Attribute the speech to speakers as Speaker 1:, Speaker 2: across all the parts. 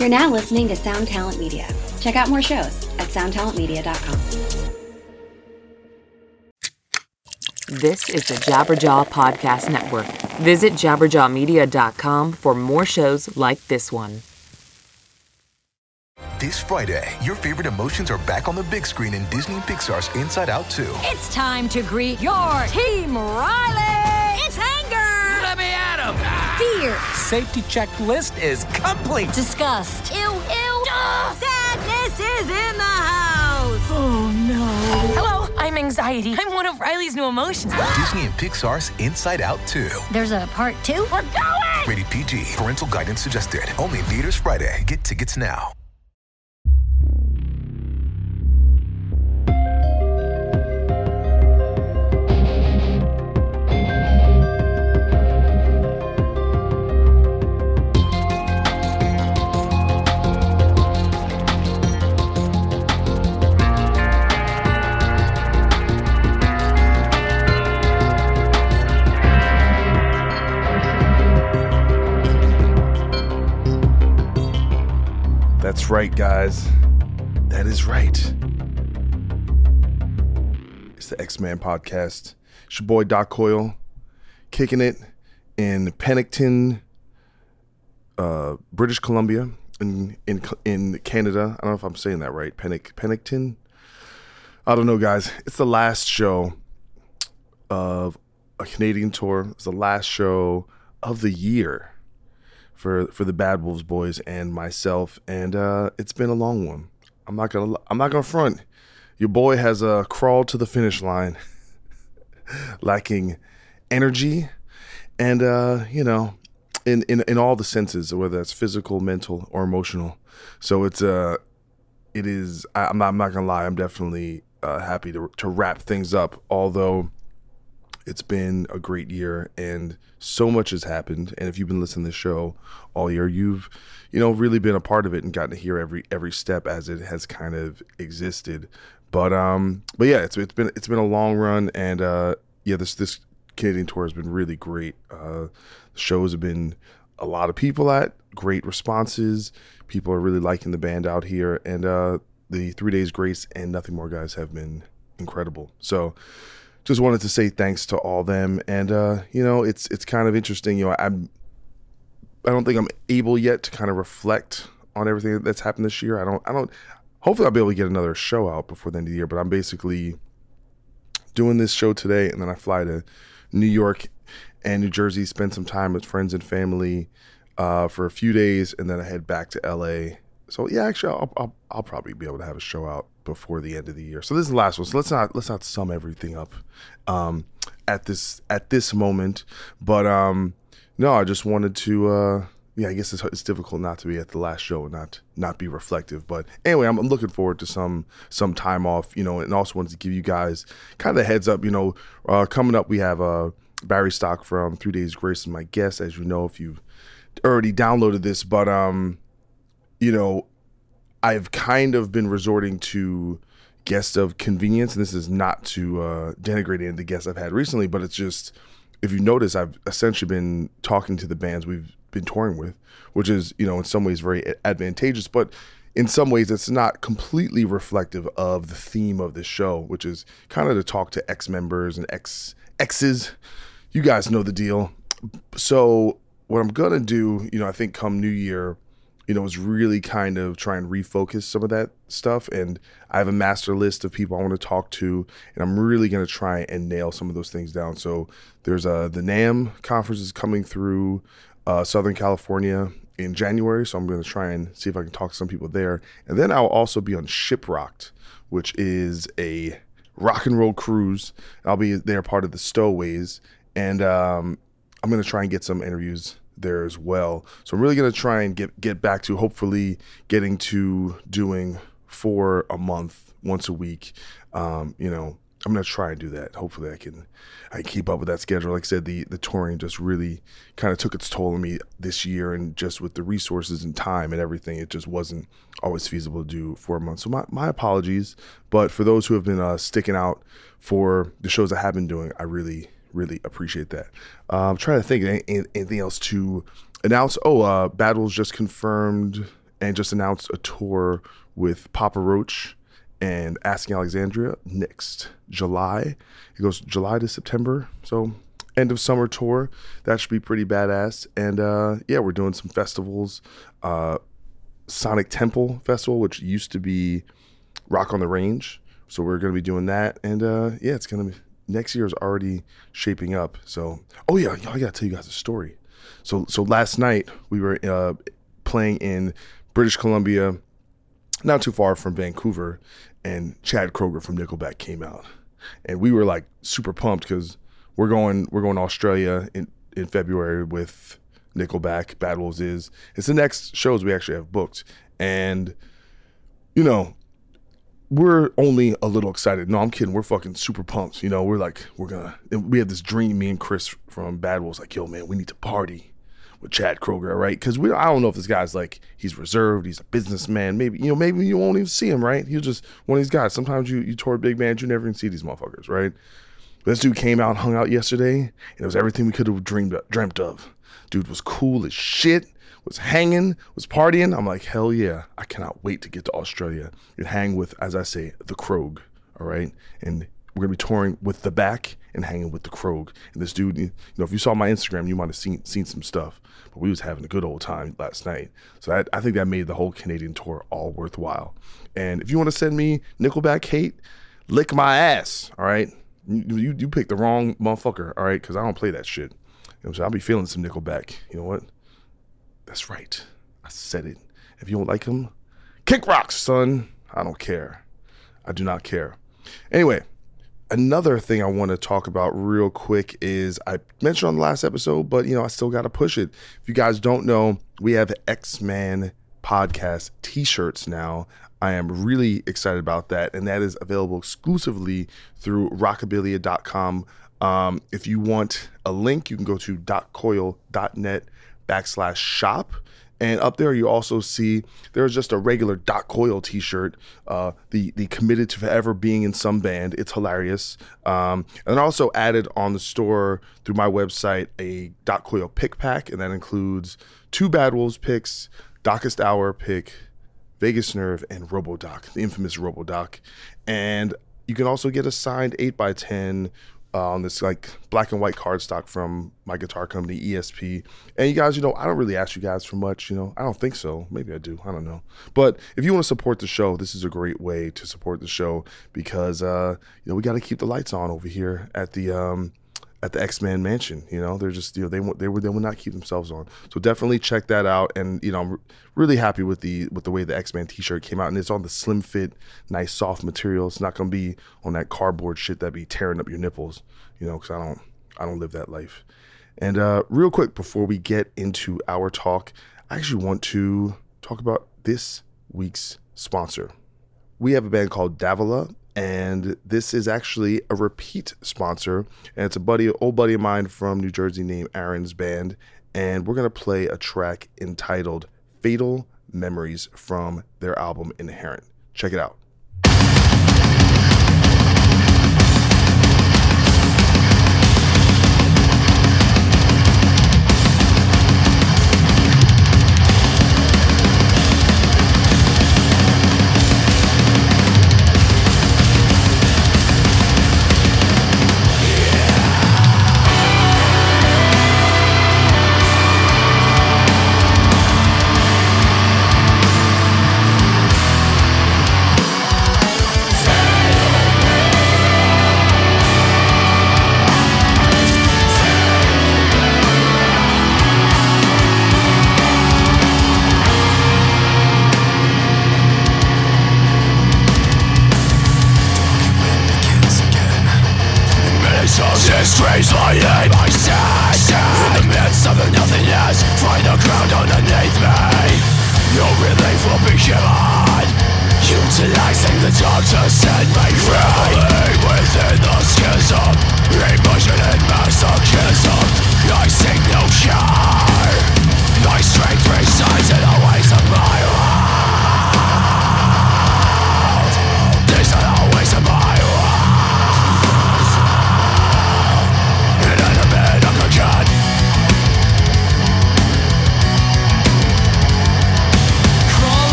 Speaker 1: You're now listening to Sound Talent Media. Check out more shows at soundtalentmedia.com.
Speaker 2: This is the Jabberjaw Podcast Network. Visit jabberjawmedia.com for more shows like this one.
Speaker 3: This Friday, your favorite emotions are back on the big screen in Disney Pixar's Inside Out 2.
Speaker 4: It's time to greet your team, Riley! It's anger!
Speaker 5: Let me at him!
Speaker 4: Fear!
Speaker 5: Safety checklist is complete.
Speaker 4: Disgust! Ew, ew! Sadness is in the house! Oh no.
Speaker 6: Hello, I'm anxiety. I'm one of Riley's new emotions.
Speaker 3: Disney and Pixar's Inside Out 2.
Speaker 4: There's a part two? We're going!
Speaker 3: Rated PG. Parental guidance suggested. Only in theaters Friday. Get tickets now.
Speaker 7: Is right. It's the Ex Man podcast. It's your boy Doc Coyle, kicking it in Pennington, uh, British Columbia, in in in Canada. I don't know if I'm saying that right. Pennick Pennington. I don't know, guys. It's the last show of a Canadian tour. It's the last show of the year for for the Bad Wolves boys and myself, and uh, it's been a long one. I'm not gonna I'm not gonna front. Your boy has uh, crawled to the finish line, lacking energy, and uh, you know, in, in in all the senses, whether that's physical, mental, or emotional. So it's uh, it is. I, I'm not I'm not gonna lie. I'm definitely uh, happy to to wrap things up. Although it's been a great year and so much has happened and if you've been listening to the show all year you've you know really been a part of it and gotten to hear every every step as it has kind of existed. But um but yeah it's it's been it's been a long run and uh yeah this this Canadian tour has been really great. Uh shows have been a lot of people at great responses. People are really liking the band out here and uh the 3 days grace and nothing more guys have been incredible. So just wanted to say thanks to all them and uh you know it's it's kind of interesting. You know i'm i don't think i'm able yet to kind of reflect on everything that's happened this year i don't i don't hopefully i'll be able to get another show out before the end of the year but i'm basically doing this show today and then i fly to new york and new jersey spend some time with friends and family uh, for a few days and then i head back to la so yeah actually I'll, I'll, I'll probably be able to have a show out before the end of the year. So this is the last one. So let's not let's not sum everything up um, at this at this moment. But um, no, I just wanted to. Uh, yeah, I guess it's, it's difficult not to be at the last show and not not be reflective. But anyway, I'm, looking forward to some some time off. You know, and also wanted to give you guys kind of a heads up. You know, uh, coming up we have uh, Barry Stock from Three Days Grace is my guest, as you know if you've already downloaded this. But um, you know, I've kind of been resorting to guests of convenience, and this is not to uh, denigrate any of the guests I've had recently, but it's just if you notice, I've essentially been talking to the bands we've been touring with, which is you know in some ways very advantageous, but in some ways it's not completely reflective of the theme of this show, which is kind of to talk to ex members and ex exes. You guys know the deal. So what I'm gonna do, you know, I think come New Year you know, is really kind of try and refocus some of that stuff. And I have a master list of people I want to talk to, and I'm really going to try and nail some of those things down. So there's uh, the NAMM conference is coming through uh, Southern California in January. So I'm going to try and see if I can talk to some people there. And then I'll also be on Shiprocked, which is a rock and roll cruise. I'll be there part of the Stowaways. And um, I'm going to try and get some interviews there as well. So I'm really gonna try and get get back to hopefully getting to doing four a month, once a week. Um, you know, I'm gonna try and do that. Hopefully, I can I can keep up with that schedule. Like I said, the the touring just really kind of took its toll on me this year, and just with the resources and time and everything, it just wasn't always feasible to do four months. So my my apologies. But for those who have been uh, sticking out for the shows I have been doing, I really really appreciate that. I'm trying to think anything else to announce. Oh, uh, Bad Wolves just confirmed and just announced a tour with Papa Roach and Asking Alexandria next July. It goes July to September, so end of summer tour. That should be pretty badass. And uh, yeah, we're doing some festivals. Uh, Sonic Temple Festival, which used to be Rock on the Range. So we're gonna be doing that, and uh, yeah, it's gonna be next year is already shaping up. So oh yeah, I gotta tell you guys a story. So so last night we were uh, playing in British Columbia, not too far from Vancouver, and Chad Kroeger from Nickelback came out, and we were like super pumped because we're going we're going to Australia in in February with Nickelback. Bad Wolves is it's the next shows we actually have booked, and you know we're only a little excited. No, I'm kidding. We're fucking super pumped. You know, we're like, we're gonna. We have this dream. Me and Chris from Bad Wolves, like, yo, man, we need to party with Chad Kroeger, right? Because we, I don't know if this guy's like, he's reserved, he's a businessman. Maybe you know, maybe you won't even see him, right? He's just one of these guys. Sometimes you you tour big bands, you never even see these motherfuckers, right? This dude came out, hung out yesterday, and it was everything we could have dreamed dreamt of. Dude was cool as shit was hanging, was partying. I'm like, hell yeah, I cannot wait to get to Australia and hang with, as I say, the Krog. All right. And we're gonna be touring with the back and hanging with the Krog. And this dude, you know, if you saw my Instagram, you might have seen seen some stuff. But we was having a good old time last night. So I, I think that made the whole Canadian tour all worthwhile. And if you want to send me Nickelback hate, lick my ass. All right. You, you, you picked the wrong motherfucker. All right. Cause I don't play that shit. You know, so I'll be feeling some Nickelback. You know what? That's right. I said it. If you don't like him, kick rocks, son. I don't care. I do not care. Anyway, another thing I want to talk about real quick is I mentioned on the last episode, but you know, I still got to push it. If you guys don't know, we have X-Men podcast t-shirts now. I am really excited about that, and that is available exclusively through rockabilia.com. Um, if you want a link, you can go to doccoyle.net backslash shop. And up there, you also see there's just a regular Doc Coyle T-shirt. Uh, the the committed to forever being in some band. It's hilarious. Um, and I also added on the store through my website a Doc Coyle pick pack, and that includes two Bad Wolves picks, Darkest Hour pick, Vagus Nerve, and RoboDoc, the infamous RoboDoc. And you can also get a signed 8x10 uh, on this like black and white cardstock from my guitar company ESP. And you guys, you know, I don't really ask you guys for much. You know, I don't think so. Maybe I do. I don't know. But if you want to support the show, this is a great way to support the show because uh, you know we got to keep the lights on over here at the um, at the X Men Mansion. You know, they're just you know they they would they would not keep themselves on. So definitely check that out. And you know, I'm really happy with the with the way the X Men T-shirt came out, and it's on the slim fit, nice soft material. It's not gonna be on that cardboard shit that be tearing up your nipples. You know, because I don't I don't live that life. And uh, real quick before we get into our talk, I actually want to talk about this week's sponsor. We have a band called Davola, and this is actually a repeat sponsor. And it's a buddy old buddy of mine from new jersey named aaron's band. And we're going to play a track entitled fatal memories from their album inherent. Check it out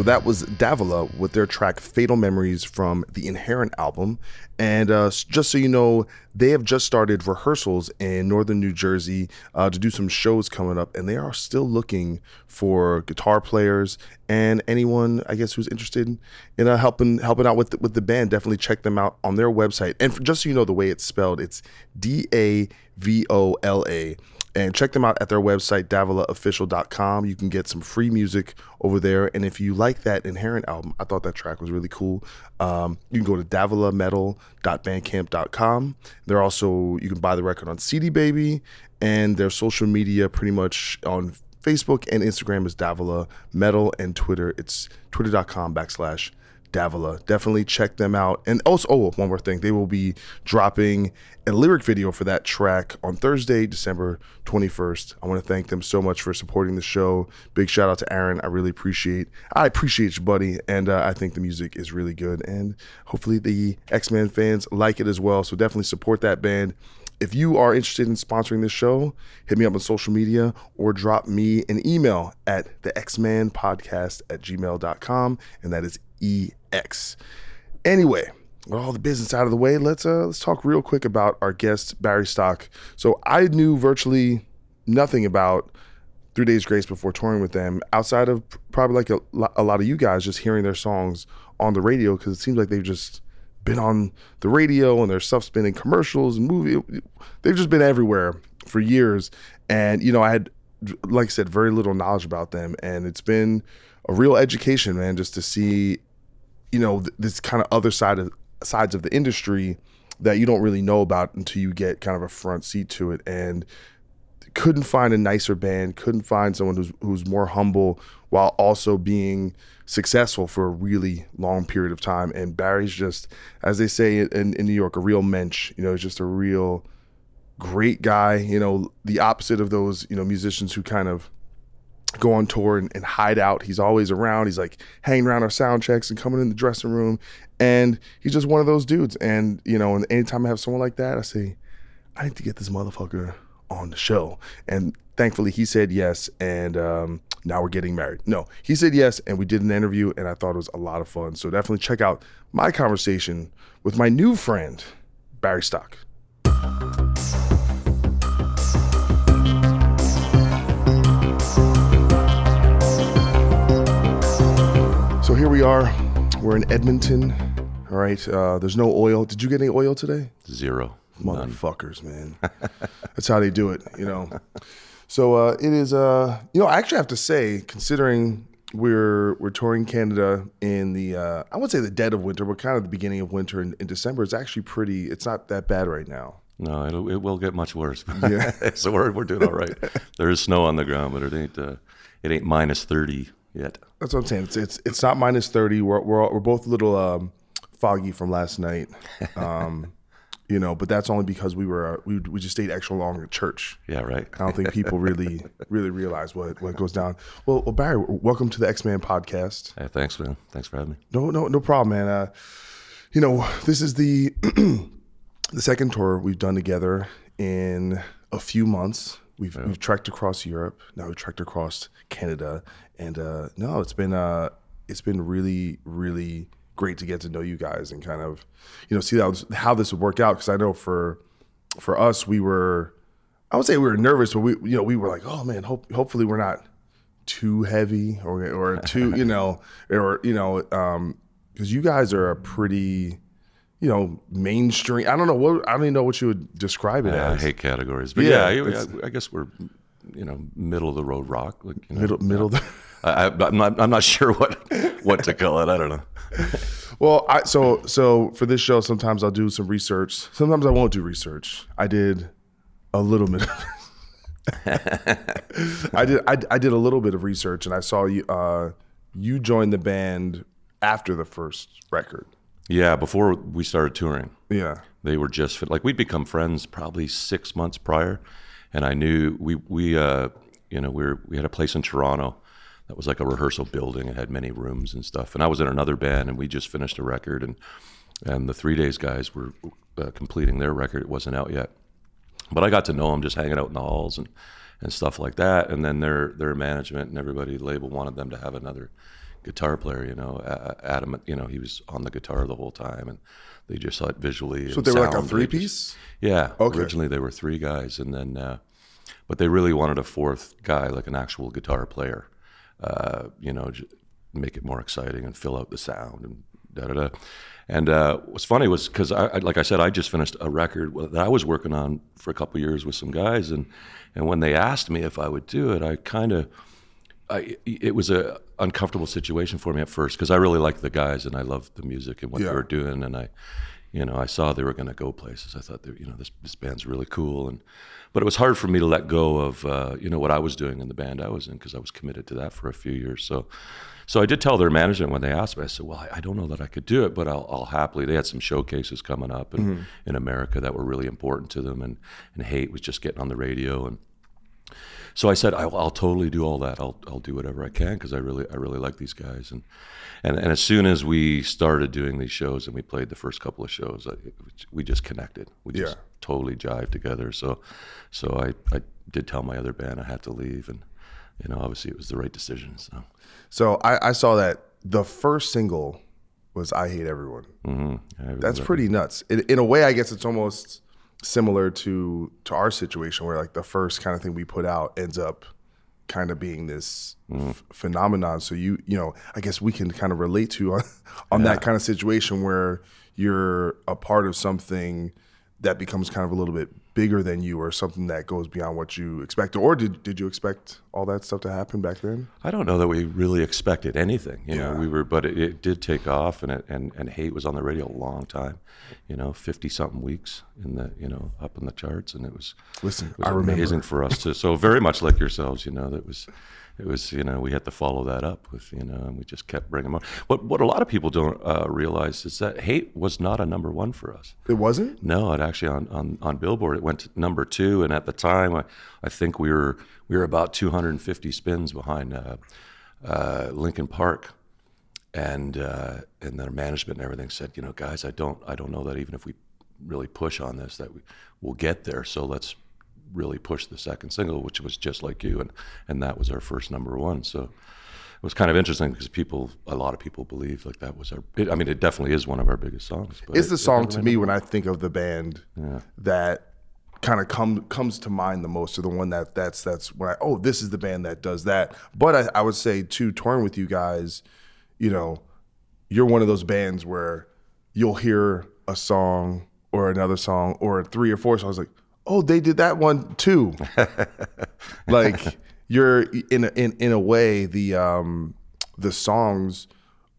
Speaker 7: So that was Davola with their track Fatal Memories from the Inherent album. And uh, just so you know, they have just started rehearsals in northern New Jersey uh, to do some shows coming up. And they are still looking for guitar players and anyone, I guess, who's interested in uh, helping helping out with the, with the band. Definitely check them out on their website. And for, just so you know, the way it's spelled, it's D A V O L A and check them out at their website davolaofficial.com you can get some free music over there. And if you like that inherent album i thought that track was really cool. Um, you can go to davolametal.bandcamp.com they're also you can buy the record on cd baby and their social media pretty much on facebook and instagram is davola metal and twitter it's twitter.com backslash Davola. Definitely check them out. And also, oh, one more thing. They will be dropping a lyric video for that track on Thursday, December 21st. I want to thank them so much for supporting the show. Big shout out to Aaron. I really appreciate I appreciate you, buddy. And uh, I think the music is really good. And hopefully the X-Men fans like it as well. So definitely support that band. If you are interested in sponsoring this show, hit me up on social media or drop me an email at the X-Man podcast at gmail.com. And that is EX. Anyway, with all the business out of the way, let's uh let's talk real quick about our guest Barry Stock. So I knew virtually nothing about Three Days Grace before touring with them, outside of probably like a, a lot of you guys just hearing their songs on the radio because it seems like they've just been on the radio and their stuff's been in commercials and movie. They've just been everywhere for years, and you know I had, like I said, very little knowledge about them, and it's been a real education, man, just to see you know th- this kind of other side of sides of the industry that you don't really know about until you get kind of a front seat to it. And couldn't find a nicer band couldn't find someone who's who's more humble while also being successful for a really long period of time. And Barry's just as they say in, in New York a real mensch you know he's just a real great guy you know the opposite of those you know musicians who kind of go on tour and, and hide out. He's always around. He's like hanging around our sound checks and coming in the dressing room. And he's just one of those dudes. And, you know, and anytime I have someone like that, I say, I need to get this motherfucker on the show. And thankfully he said yes. And um, now we're getting married. No, he said yes. And we did an interview and I thought it was a lot of fun. So definitely check out my conversation with my new friend, Barry Stock. Here we are. We're in Edmonton. All right. Uh, there's no oil. Did you get any oil today?
Speaker 8: Zero. None.
Speaker 7: Motherfuckers, man. That's how they do it, you know. So uh, it is. Uh, you know, I actually have to say, considering we're we're touring Canada in the uh, I would say the dead of winter, but kind of the beginning of winter in, in December. It's actually pretty. It's not that bad right now.
Speaker 8: No, it'll, it will get much worse.
Speaker 7: Yeah.
Speaker 8: so we're, we're doing all right. There is snow on the ground, but it ain't uh, it ain't minus thirty yet.
Speaker 7: That's what I'm saying. It's it's, it's not minus thirty. We're we're all- we're both a little um, foggy from last night. Um, you know, but that's only because we were uh, we we just stayed extra long at church.
Speaker 8: Yeah, right.
Speaker 7: I don't think people really really realize what what goes down. Well, well Barry, welcome to the Ex Man podcast.
Speaker 8: Hey, thanks, man. Thanks for having me.
Speaker 7: No, no, no problem, man. Uh, you know, this is the the second tour we've done together in a few months. We've we've trekked across Europe. Now we've trekked across Canada, and uh, no, it's been uh, it's been really really great to get to know you guys and kind of you know see how this, how this would work out because I know for for us we were I would say we were nervous, but we you know we were like, oh man, hope hopefully we're not too heavy or or too you know or you know um because you guys are a pretty you know mainstream. I don't know what I don't even know what you would describe it
Speaker 8: I
Speaker 7: as.
Speaker 8: hate categories, but
Speaker 7: Yeah,
Speaker 8: yeah, I, I guess we're you know middle of the road rock. Like, you know,
Speaker 7: middle middle.
Speaker 8: I, I, I'm not I'm not sure what what to call it. I don't know.
Speaker 7: Well, I so so for this show, sometimes I'll do some research. Sometimes I won't do research. I did a little bit. I did I, I did a little bit of research, and I saw you. Uh, you joined the band after the first record.
Speaker 8: Yeah, before we started touring,
Speaker 7: Yeah.
Speaker 8: they were just like we'd become friends probably six months prior, and I knew we we uh, you know we were, we had a place in Toronto that was like a rehearsal building. It had many rooms and stuff, and I was in another band, and we just finished a record, and and the Three Days guys were uh, completing their record. It wasn't out yet, but I got to know them just hanging out in the halls and and stuff like that. And then their their management and everybody label wanted them to have another guitar player. You know, Adam. You know, he was on the guitar the whole time, and they just saw it visually.
Speaker 7: So they were like a three piece.
Speaker 8: yeah.
Speaker 7: Okay.
Speaker 8: Originally they were three guys, and then, uh, but they really wanted a fourth guy, like an actual guitar player. Uh, you know, j- make it more exciting and fill out the sound and da da da. And uh, what's funny was because I, I, like I said, I just finished a record that I was working on for a couple of years with some guys, and and when they asked me if I would do it, I kind of. I, it was a uncomfortable situation for me at first because I really liked the guys and I loved the music and what
Speaker 7: Yeah.
Speaker 8: they were doing and I, you know, I saw they were going to go places. I thought, they, you know, this this band's really cool and, but it was hard for me to let go of, uh, you know, what I was doing in the band I was in because I was committed to that for a few years. So, so I did tell their management when they asked me, I said, well, I, I don't know that I could do it, but I'll, I'll happily. They had some showcases coming up in,
Speaker 7: Mm-hmm.
Speaker 8: in America that were really important to them and and Hate was just getting on the radio and. So I said, I'll, I'll totally do all that. I'll, I'll do whatever I can because I really, I really like these guys. And, and, and as soon as we started doing these shows and we played the first couple of shows, I, we just connected. We just
Speaker 7: Yeah.
Speaker 8: totally jived together. So, so I, I did tell my other band I had to leave, and you know, obviously it was the right decision. So,
Speaker 7: So I, I saw that the first single was "I Hate Everyone."
Speaker 8: mhm. I-
Speaker 7: That's pretty nuts. In, in a way, I guess it's almost similar to to our situation, where like the first kind of thing we put out ends up kind of being this mm. f- phenomenon. So you you know, I guess we can kind of relate to on, on that kind of situation where you're a part of something that becomes kind of a little bit bigger than you, or something that goes beyond what you expect. Or did did you expect all that stuff to happen back then?
Speaker 8: I don't know that we really expected anything. You know,
Speaker 7: Yeah.
Speaker 8: we were, but it, it did take off, and it, and and hate was on the radio a long time. You know, fifty something weeks in the you know up in the charts, and it was
Speaker 7: Listen,
Speaker 8: it was
Speaker 7: I remember.
Speaker 8: amazing for us to. So very much like yourselves, you know, that was. It was, you know, we had to follow that up with, you know, and we just kept bringing them up. What what a lot of people don't uh, realize is that hate was not a number one for us.
Speaker 7: It wasn't.
Speaker 8: No, it actually on, on, on Billboard it went to number two, and at the time I, I think we were we were about 250 spins behind uh, uh, Linkin Park, and uh, and their management and everything said, you know, guys, I don't I don't know that even if we really push on this that we will get there. So let's really pushed the second single, which was just like you, and and that was our first number one. So it was kind of interesting because people, a lot of people believe like that was our. It, I mean, it definitely is one of our biggest songs. But
Speaker 7: It's the
Speaker 8: it
Speaker 7: song
Speaker 8: never
Speaker 7: to me when I think of the band that kind of come comes to mind the most, or the one that that's that's when I oh this is the band that does that. But I, I would say too, touring with you guys, you know, you're one of those bands where you'll hear a song or another song or three or four songs like oh they did that one too, like you're in a, in in a way the um the songs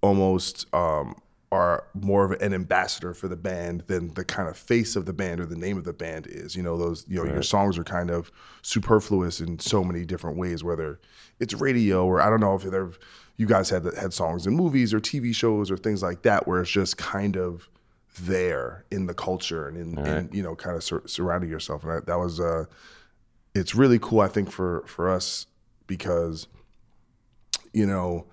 Speaker 7: almost um are more of an ambassador for the band than the kind of face of the band or the name of the band is. You know, those you know your songs are kind of superfluous in so many different ways, whether it's radio or I don't know if there you guys had had songs in movies or TV shows or things like that where it's just kind of there in the culture and in, in you know kind of sur- surrounding yourself and that, that was uh it's really cool I think for for us because you know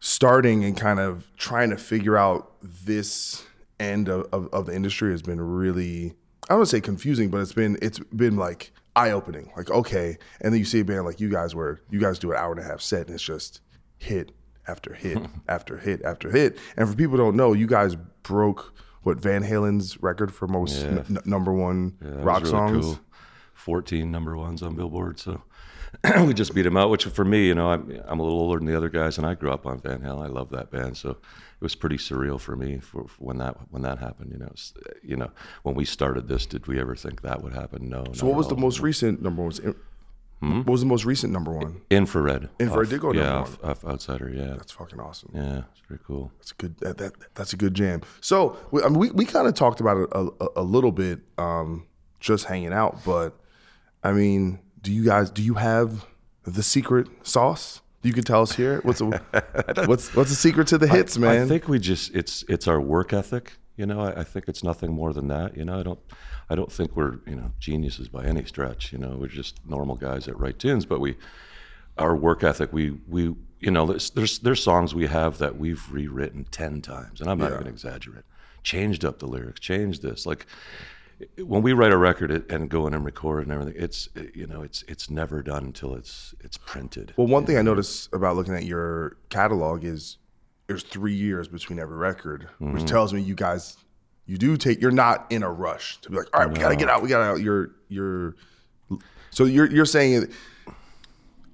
Speaker 7: starting and kind of trying to figure out this end of, of, of the industry has been really I don't want to say confusing, but it's been it's been like eye opening. Like okay, and then you see a band like you guys where you guys do an hour and a half set and it's just hit after hit after hit after hit. And for people who don't know, you guys broke what Van Halen's record for most n- n- number one
Speaker 8: Yeah,
Speaker 7: rock
Speaker 8: really
Speaker 7: songs.
Speaker 8: Cool. 14 number ones on Billboard. So we just beat them out, which for me, you know, I'm, I'm a little older than the other guys, and I grew up on Van Halen. I love that band. So it was pretty surreal for me for, for when that when that happened. You know, It's, you know, when we started this, did we ever think that would happen? No.
Speaker 7: So what was the most recent number one?
Speaker 8: Hmm?
Speaker 7: What was the most recent number one?
Speaker 8: infrared?
Speaker 7: Infrared
Speaker 8: off-
Speaker 7: did go
Speaker 8: yeah,
Speaker 7: number
Speaker 8: off, off Outsider. Yeah,
Speaker 7: That's fucking awesome.
Speaker 8: yeah, it's pretty cool.
Speaker 7: That's a good. That, that that's a good jam. So we, I mean, we, we kind of talked about it a, a, a little bit, um, just hanging out. But I mean, do you guys do you have the secret sauce? You can tell us here. What's a, what's what's the secret to the hits,
Speaker 8: I,
Speaker 7: man?
Speaker 8: I think we just it's it's our work ethic. You know, I, I think it's nothing more than that. You know, I don't I don't think we're you know geniuses by any stretch. You know, we're just normal guys that write tunes, but we our work ethic. We we you know there's there's, there's songs we have that we've rewritten ten times, and I'm not even exaggerating. Changed up the lyrics, changed this like. when we write a record and go in and record and everything, it's you know it's it's never done until it's it's printed.
Speaker 7: Well, one thing I noticed about looking at your catalog is there's three years between every record, which
Speaker 8: Mhm.
Speaker 7: tells me you guys you do take you're not in a rush to be like, all right, we gotta get out, we gotta out. You're you're so you're you're saying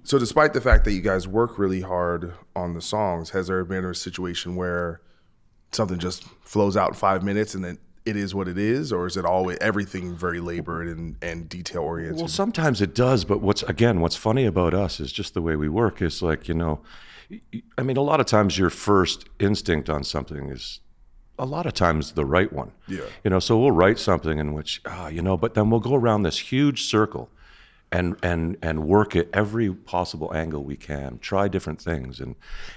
Speaker 7: so despite the fact that you guys work really hard on the songs, has there been a situation where something just flows out in five minutes and then it is what it is, or is it always everything very labored and, and detail oriented?
Speaker 8: Well, sometimes it does, but what's again, what's funny about us is just the way we work. Is like you know, I mean, a lot of times your first instinct on something is a lot of times the right one.
Speaker 7: Yeah.
Speaker 8: You know, so we'll write something in which, ah, you know, but then we'll go around this huge circle and and and work at every possible angle we can, try different things. And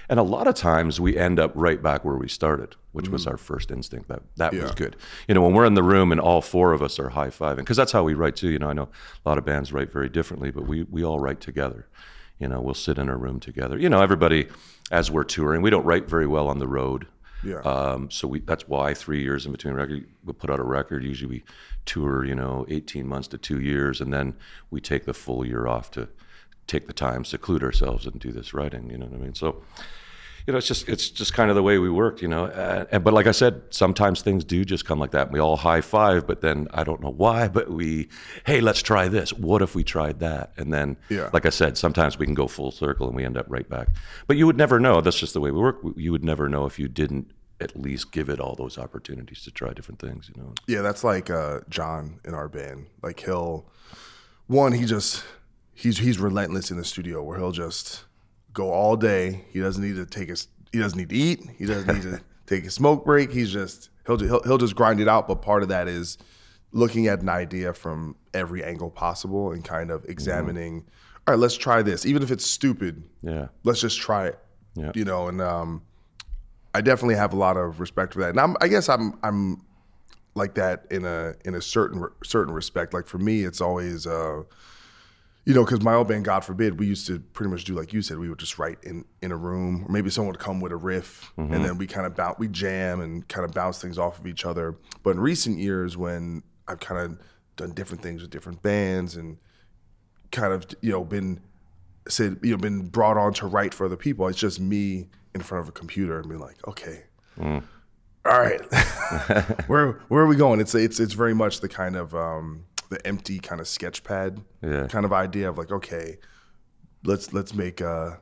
Speaker 8: and a lot of times we end up right back where we started, which was
Speaker 7: Mhm.
Speaker 8: our first instinct. That that was good. You know, when we're in the room and all four of us are high fiving, because that's how we write too. You know, I know a lot of bands write very differently, but we we all write together. You know, we'll sit in a room together. You know, everybody as we're touring, we don't write very well on the road.
Speaker 7: Yeah.
Speaker 8: Um, so we that's why three years in between record we put out a record. Usually we tour, you know, eighteen months to two years, and then we take the full year off to take the time, seclude ourselves, and do this writing. You know what I mean? So, you know, it's just it's just kind of the way we work. You know, uh, and, but like I said, sometimes things do just come like that. We all high five, but then I don't know why, but we, hey, let's try this. What if we tried that? And then,
Speaker 7: Yeah.
Speaker 8: like I said, sometimes we can go full circle and we end up right back. But you would never know. That's just the way we work. You would never know if you didn't at least give it all those opportunities to try different things. You know.
Speaker 7: Yeah, that's like uh, John in our band. Like he'll one, he just he's he's relentless in the studio where he'll just go all day. He doesn't need to take a he doesn't need to eat. He doesn't need to take a smoke break. He's just he'll he'll he'll just grind it out. But part of that is looking at an idea from every angle possible and kind of examining. All right, let's try this, even if it's stupid.
Speaker 8: Yeah.
Speaker 7: Let's just try it.
Speaker 8: Yeah.
Speaker 7: You know, and um, I definitely have a lot of respect for that. And I'm, I guess I'm I'm like that in a in a certain certain respect. Like for me, it's always uh, you know, because my old band, God forbid, we used to pretty much do like you said. We would just write in in a room, or maybe someone would come with a riff,
Speaker 8: Mhm.
Speaker 7: and then we kind of bounce, we jam and kind of bounce things off of each other. But in recent years, when I've kind of done different things with different bands and kind of you know been said you know been brought on to write for other people, it's just me in front of a computer and being like, okay,
Speaker 8: Mm.
Speaker 7: all right, where where are we going? It's it's it's very much the kind of um, the empty kind of sketch pad
Speaker 8: Yeah.
Speaker 7: kind of idea of like, okay, let's let's make uh,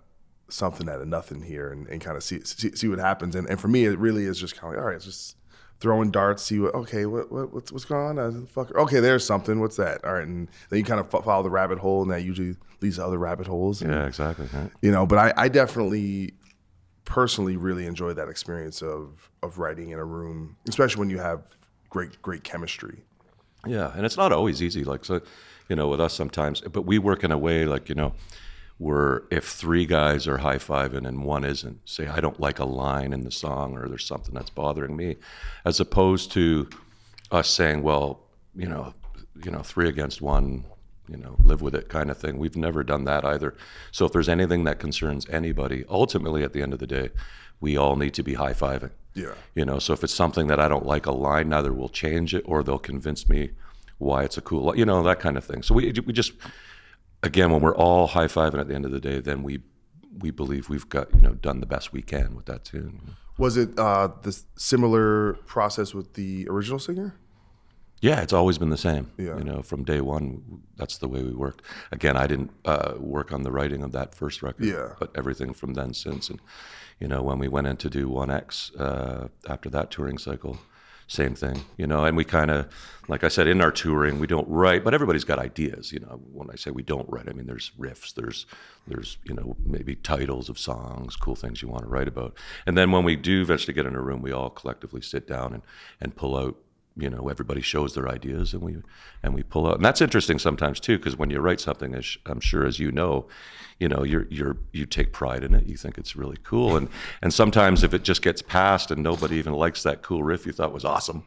Speaker 7: something out of nothing here and, and kind of see, see see what happens. And and for me, it really is just kind of like, all right, it's just throwing darts, see what okay, what, what what's what's going on? Uh, fuck, okay, there's something. What's that? All right, and then you kind of follow the rabbit hole, and that usually leads to other rabbit holes. and-
Speaker 8: Yeah, exactly. Right.
Speaker 7: you know but I, I definitely personally really enjoy that experience of of writing in a room especially when you have great great chemistry
Speaker 8: Yeah, and it's not always easy. Like so, you know, with us sometimes, but we work in a way like you know, where if three guys are high fiving and one isn't, say I don't like a line in the song or there's something that's bothering me, as opposed to us saying, well, you know, you know, three against one, you know, live with it kind of thing. We've never done that either. So if there's anything that concerns anybody, ultimately at the end of the day, we all need to be high fiving.
Speaker 7: Yeah.
Speaker 8: You know, so if it's something that I don't like a line, either we'll change it or they'll convince me why it's a cool, li- you know, that kind of thing. So we we just again when we're all high fiving at the end of the day, then we we believe we've got you know done the best we can with that tune.
Speaker 7: was it uh the similar process with the original singer
Speaker 8: Yeah, it's always been the same.
Speaker 7: Yeah.
Speaker 8: You know, from day one, that's the way we worked. Again, I didn't uh, work on the writing of that first record.
Speaker 7: Yeah.
Speaker 8: But everything from then since, and you know, when we went in to do One X uh, after that touring cycle, same thing. You know, and we kind of, like I said, in our touring, we don't write, but everybody's got ideas. You know, when I say we don't write, I mean there's riffs, there's there's you know maybe titles of songs, cool things you want to write about, and then when we do eventually get in a room, we all collectively sit down and and pull out you know everybody shows their ideas and we and we pull out and that's interesting sometimes too because when you write something as i'm sure as you know you know you're you're you take pride in it. You think it's really cool. And and sometimes if it just gets passed and nobody even likes that cool riff you thought was awesome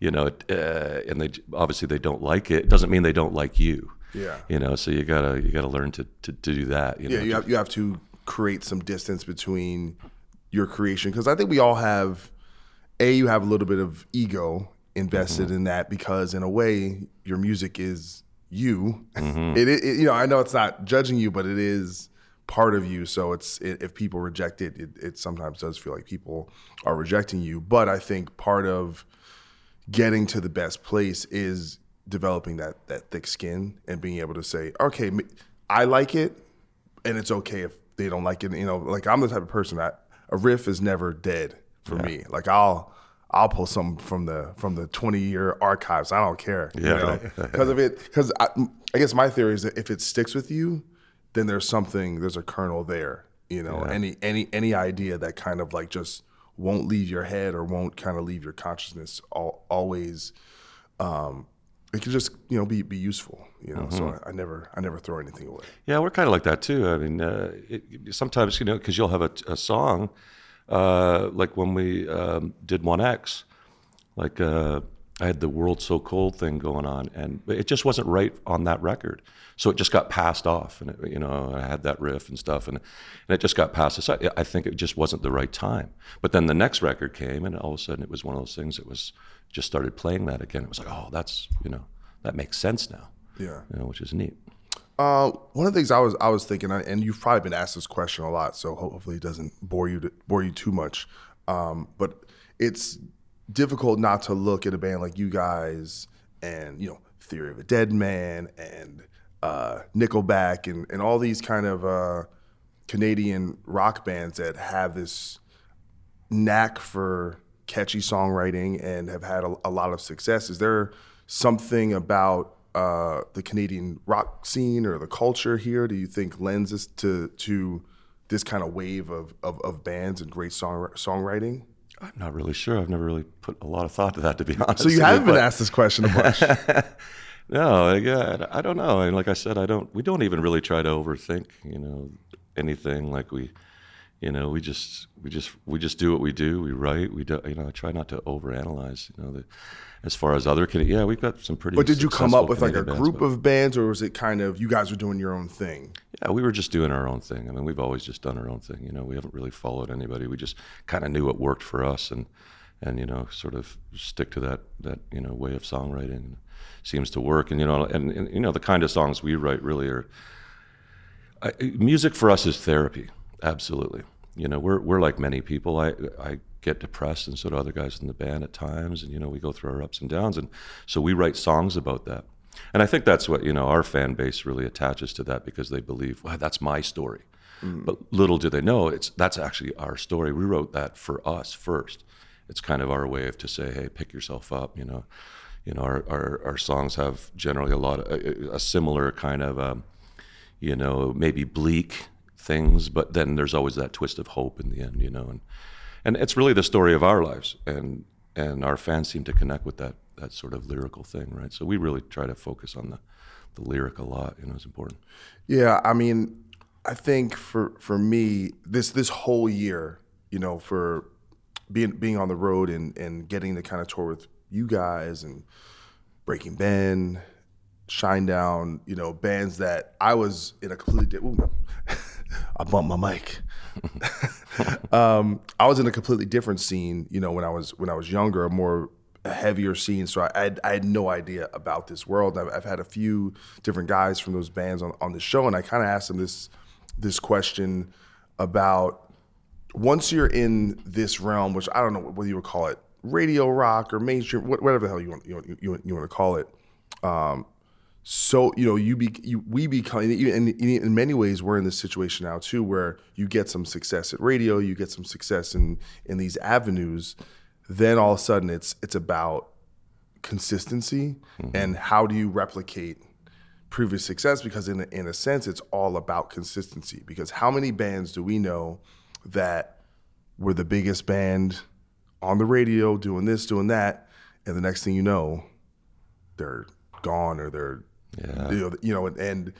Speaker 8: you know it, uh, and they obviously they don't like it it doesn't mean they don't like you.
Speaker 7: Yeah.
Speaker 8: you know so you gotta you gotta learn to to, to do that you
Speaker 7: yeah
Speaker 8: know.
Speaker 7: you have, you have to create some distance between your creation because i think we all have a you have a little bit of ego invested
Speaker 8: Mm-hmm.
Speaker 7: in that because in a way your music is you.
Speaker 8: Mm-hmm.
Speaker 7: It, it, you know, I know it's not judging you, but it is part of you. So it's it, if people reject it, it, it sometimes does feel like people are rejecting you. But I think part of getting to the best place is developing that that thick skin and being able to say, okay, i like it, and it's okay if they don't like it. You know, like I'm the type of person that a riff is never dead for me. Like I'll I'll pull some from the from the 20 year archives. I don't care.
Speaker 8: Yeah.
Speaker 7: because of it. Because I, I guess my theory is that if it sticks with you, then there's something. There's a kernel there. You know, any any any idea that kind of like just won't leave your head or won't kind of leave your consciousness al- always um, it could just you know be be useful. You know, so I, I never I never throw anything away.
Speaker 8: Yeah, we're kind of like that too. I mean, uh, it, sometimes you know, because you'll have a, a song, uh, like when we um, did One X, like uh, I had the "World So Cold" thing going on, and it just wasn't right on that record, so it just got passed off, and it, you know, I had that riff and stuff, and and it just got passed aside. I think it just wasn't the right time. But then the next record came, and all of a sudden, it was one of those things that was just started playing that again. It was like, oh, that's you know, that makes sense now.
Speaker 7: Yeah.
Speaker 8: you know, which is neat.
Speaker 7: Uh, one of the things I was I was thinking, and you've probably been asked this question a lot, so hopefully it doesn't bore you to, bore you too much. Um, but it's difficult not to look at a band like you guys and you know Theory of a Deadman and uh, Nickelback and and all these kind of uh, Canadian rock bands that have this knack for catchy songwriting and have had a, a lot of success. Is there something about uh, the Canadian rock scene or the culture here? Do you think lends us to to this kind of wave of, of, of bands and great song songwriting?
Speaker 8: I'm not really sure. I've never really put a lot of thought to that, to be honest.
Speaker 7: So you haven't been asked this question a bunch.
Speaker 8: No, yeah, I don't know. And like I said, I don't. We don't even really try to overthink, you know, anything. Like we, you know, we just we just we just do what we do. We write. We do. You know, I try not to overanalyze. You know, the, as far as other Canadian, yeah, we've got some pretty.
Speaker 7: but did you come up with like a
Speaker 8: Canadian
Speaker 7: group
Speaker 8: bands,
Speaker 7: of bands, or was it kind of you guys were doing your own thing?
Speaker 8: Yeah, we were just doing our own thing. I mean, we've always just done our own thing. You know, we haven't really followed anybody. We just kind of knew what worked for us, and and you know, sort of stick to that that you know way of songwriting. Seems to work, and you know, and, and you know, the kind of songs we write really are. I, music for us is therapy, absolutely. You know, we're we're like many people. I I get depressed, and so do other guys in the band at times, and you know, we go through our ups and downs, and so we write songs about that. And I think that's what you know our fan base really attaches to that because they believe, well, that's my story. But little do they know, it's that's actually our story. We wrote that for us first. It's kind of our way of to say, hey, pick yourself up. You know, you know, our our, our songs have generally a lot of a, a similar kind of. Um, you know, maybe bleak things, but then there's always that twist of hope in the end, you know, and and it's really the story of our lives, and and our fans seem to connect with that that sort of lyrical thing, right? So we really try to focus on the the lyric a lot, you know, it's important.
Speaker 7: Yeah, I mean, I think for for me, this this whole year, you know, for being being on the road and and getting to kind of tour with you guys and Breaking Ben, Shinedown, you know, bands that I was in a completely di- I bumped my mic. um, I was in a completely different scene, you know, when I was when I was younger, a more heavier scene. So I, I, had, I had no idea about this world. I've, I've had a few different guys from those bands on, on the show, and I kind of asked them this this question about once you're in this realm, which I don't know whether you would call it radio rock or mainstream, whatever the hell you want you, you, you want to call it. Um, so you know you be you, we become and in, in many ways we're in this situation now too where you get some success at radio you get some success in in these avenues then all of a sudden it's it's about consistency mm-hmm. and how do you replicate previous success? Because in a, in a sense it's all about consistency. Because how many bands do we know that were the biggest band on the radio doing this doing that and the next thing you know they're gone or they're
Speaker 8: Yeah.
Speaker 7: you know, you know and, and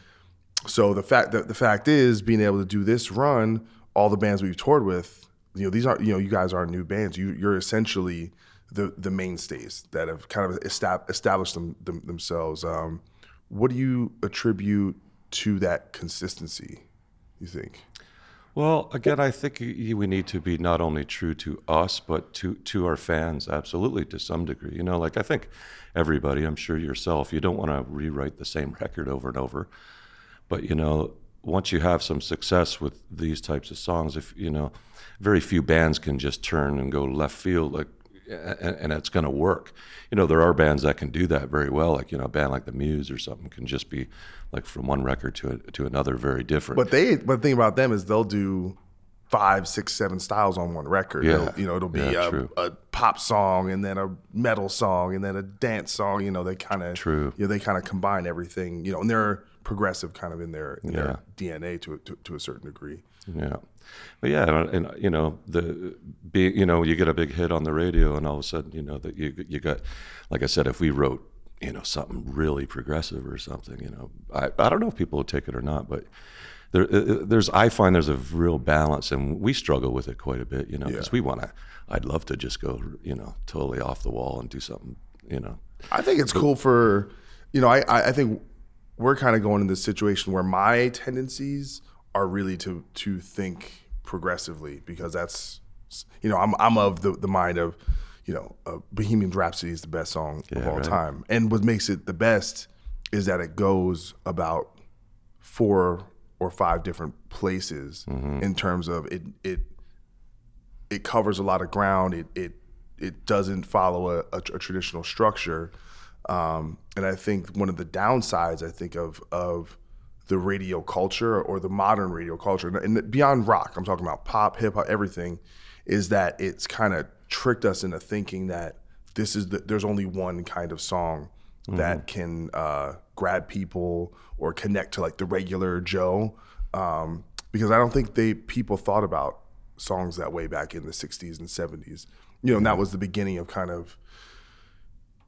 Speaker 7: so the fact that the fact is being able to do this run all the bands we've toured with you know these aren't you know you guys aren't new bands. You you're essentially the the mainstays that have kind of estab- established them, them themselves. Um, what do you attribute to that consistency you think
Speaker 8: Well, again, I think we need to be not only true to us, but to to our fans. Absolutely, to some degree. You know, like I think everybody, I'm sure yourself, you don't want to rewrite the same record over and over. But you know, once you have some success with these types of songs, if you know, very few bands can just turn and go left field like, and, and it's going to work. You know, there are bands that can do that very well. Like you know, a band like the Muse or something can just be like from one record to to another, very different.
Speaker 7: But they, but the thing about them is they'll do five, six, seven styles on one record.
Speaker 8: Yeah.
Speaker 7: It'll- you know, it'll be
Speaker 8: Yeah,
Speaker 7: a, a pop song and then a metal song and then a dance song. You know, they kind of
Speaker 8: True.
Speaker 7: You know, they kind of combine everything. You know, and they're progressive kind of in their in their DNA to, to to a certain degree.
Speaker 8: Yeah, but yeah, and, you know the be you know you get a big hit on the radio, and all of a sudden you know that you you got, like I said, if we wrote you know something really progressive or something, you know, I I don't know if people would take it or not, but. There, uh, there's, I find there's a real balance, and we struggle with it quite a bit, you know, because
Speaker 7: Yeah.
Speaker 8: we want to. I'd love to just go, you know, totally off the wall and do something, you know.
Speaker 7: I think it's cool for, you know, I, I I think we're kind of going in this situation where my tendencies are really to to think progressively because that's, you know, I'm I'm of the, the mind of, you know, uh, Bohemian Rhapsody is the best song of
Speaker 8: Yeah,
Speaker 7: all
Speaker 8: right.
Speaker 7: time, and what makes it the best is that it goes about four or five different places
Speaker 8: Mm-hmm.
Speaker 7: in terms of it it it covers a lot of ground. It it it doesn't follow a, a, a traditional structure, um, and I think one of the downsides I think of of the radio culture or the modern radio culture, and- beyond rock, I'm talking about pop, hip hop, everything, is that it's kind of tricked us into thinking that this is the, there's only one kind of song that can uh, grab people or connect to like the regular Joe, um, because I don't think they people thought about songs that way back in the 60s and 70s. You know, and that was the beginning of kind of,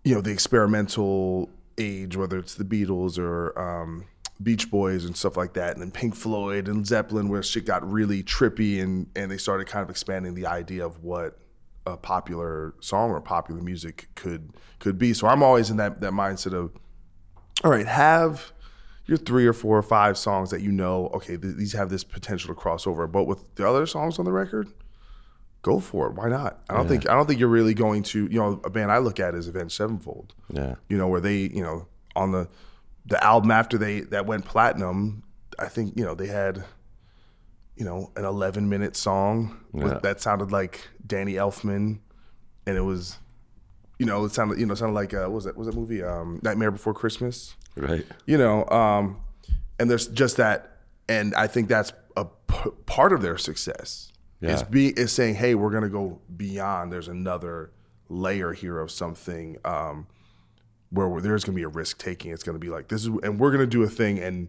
Speaker 7: you know, the experimental age, whether it's the Beatles or um, Beach Boys and stuff like that, and then Pink Floyd and Zeppelin, where shit got really trippy and and they started kind of expanding the idea of what a popular song or popular music could could be. So I'm always in that that mindset of, all right, have your three or four or five songs that you know, okay, th- these have this potential to cross over. But with the other songs on the record, go for it. Why not? I don't think I don't think you're really going to, you know, a band I look at is Avenged Sevenfold.
Speaker 8: Yeah.
Speaker 7: You know, where they, you know, on the the album after they that went platinum, I think, you know, they had you know, an 11 minute song with, that sounded like Danny Elfman and it was you know, it sounded you know, sounded like uh, what was that what was that movie um Nightmare Before Christmas?
Speaker 8: Right.
Speaker 7: you know um and there's just that and i think that's a p- part of their success is
Speaker 8: Yeah.
Speaker 7: be is saying hey we're gonna go beyond there's another layer here of something um where there's gonna be a risk taking it's gonna be like this is and we're gonna do a thing and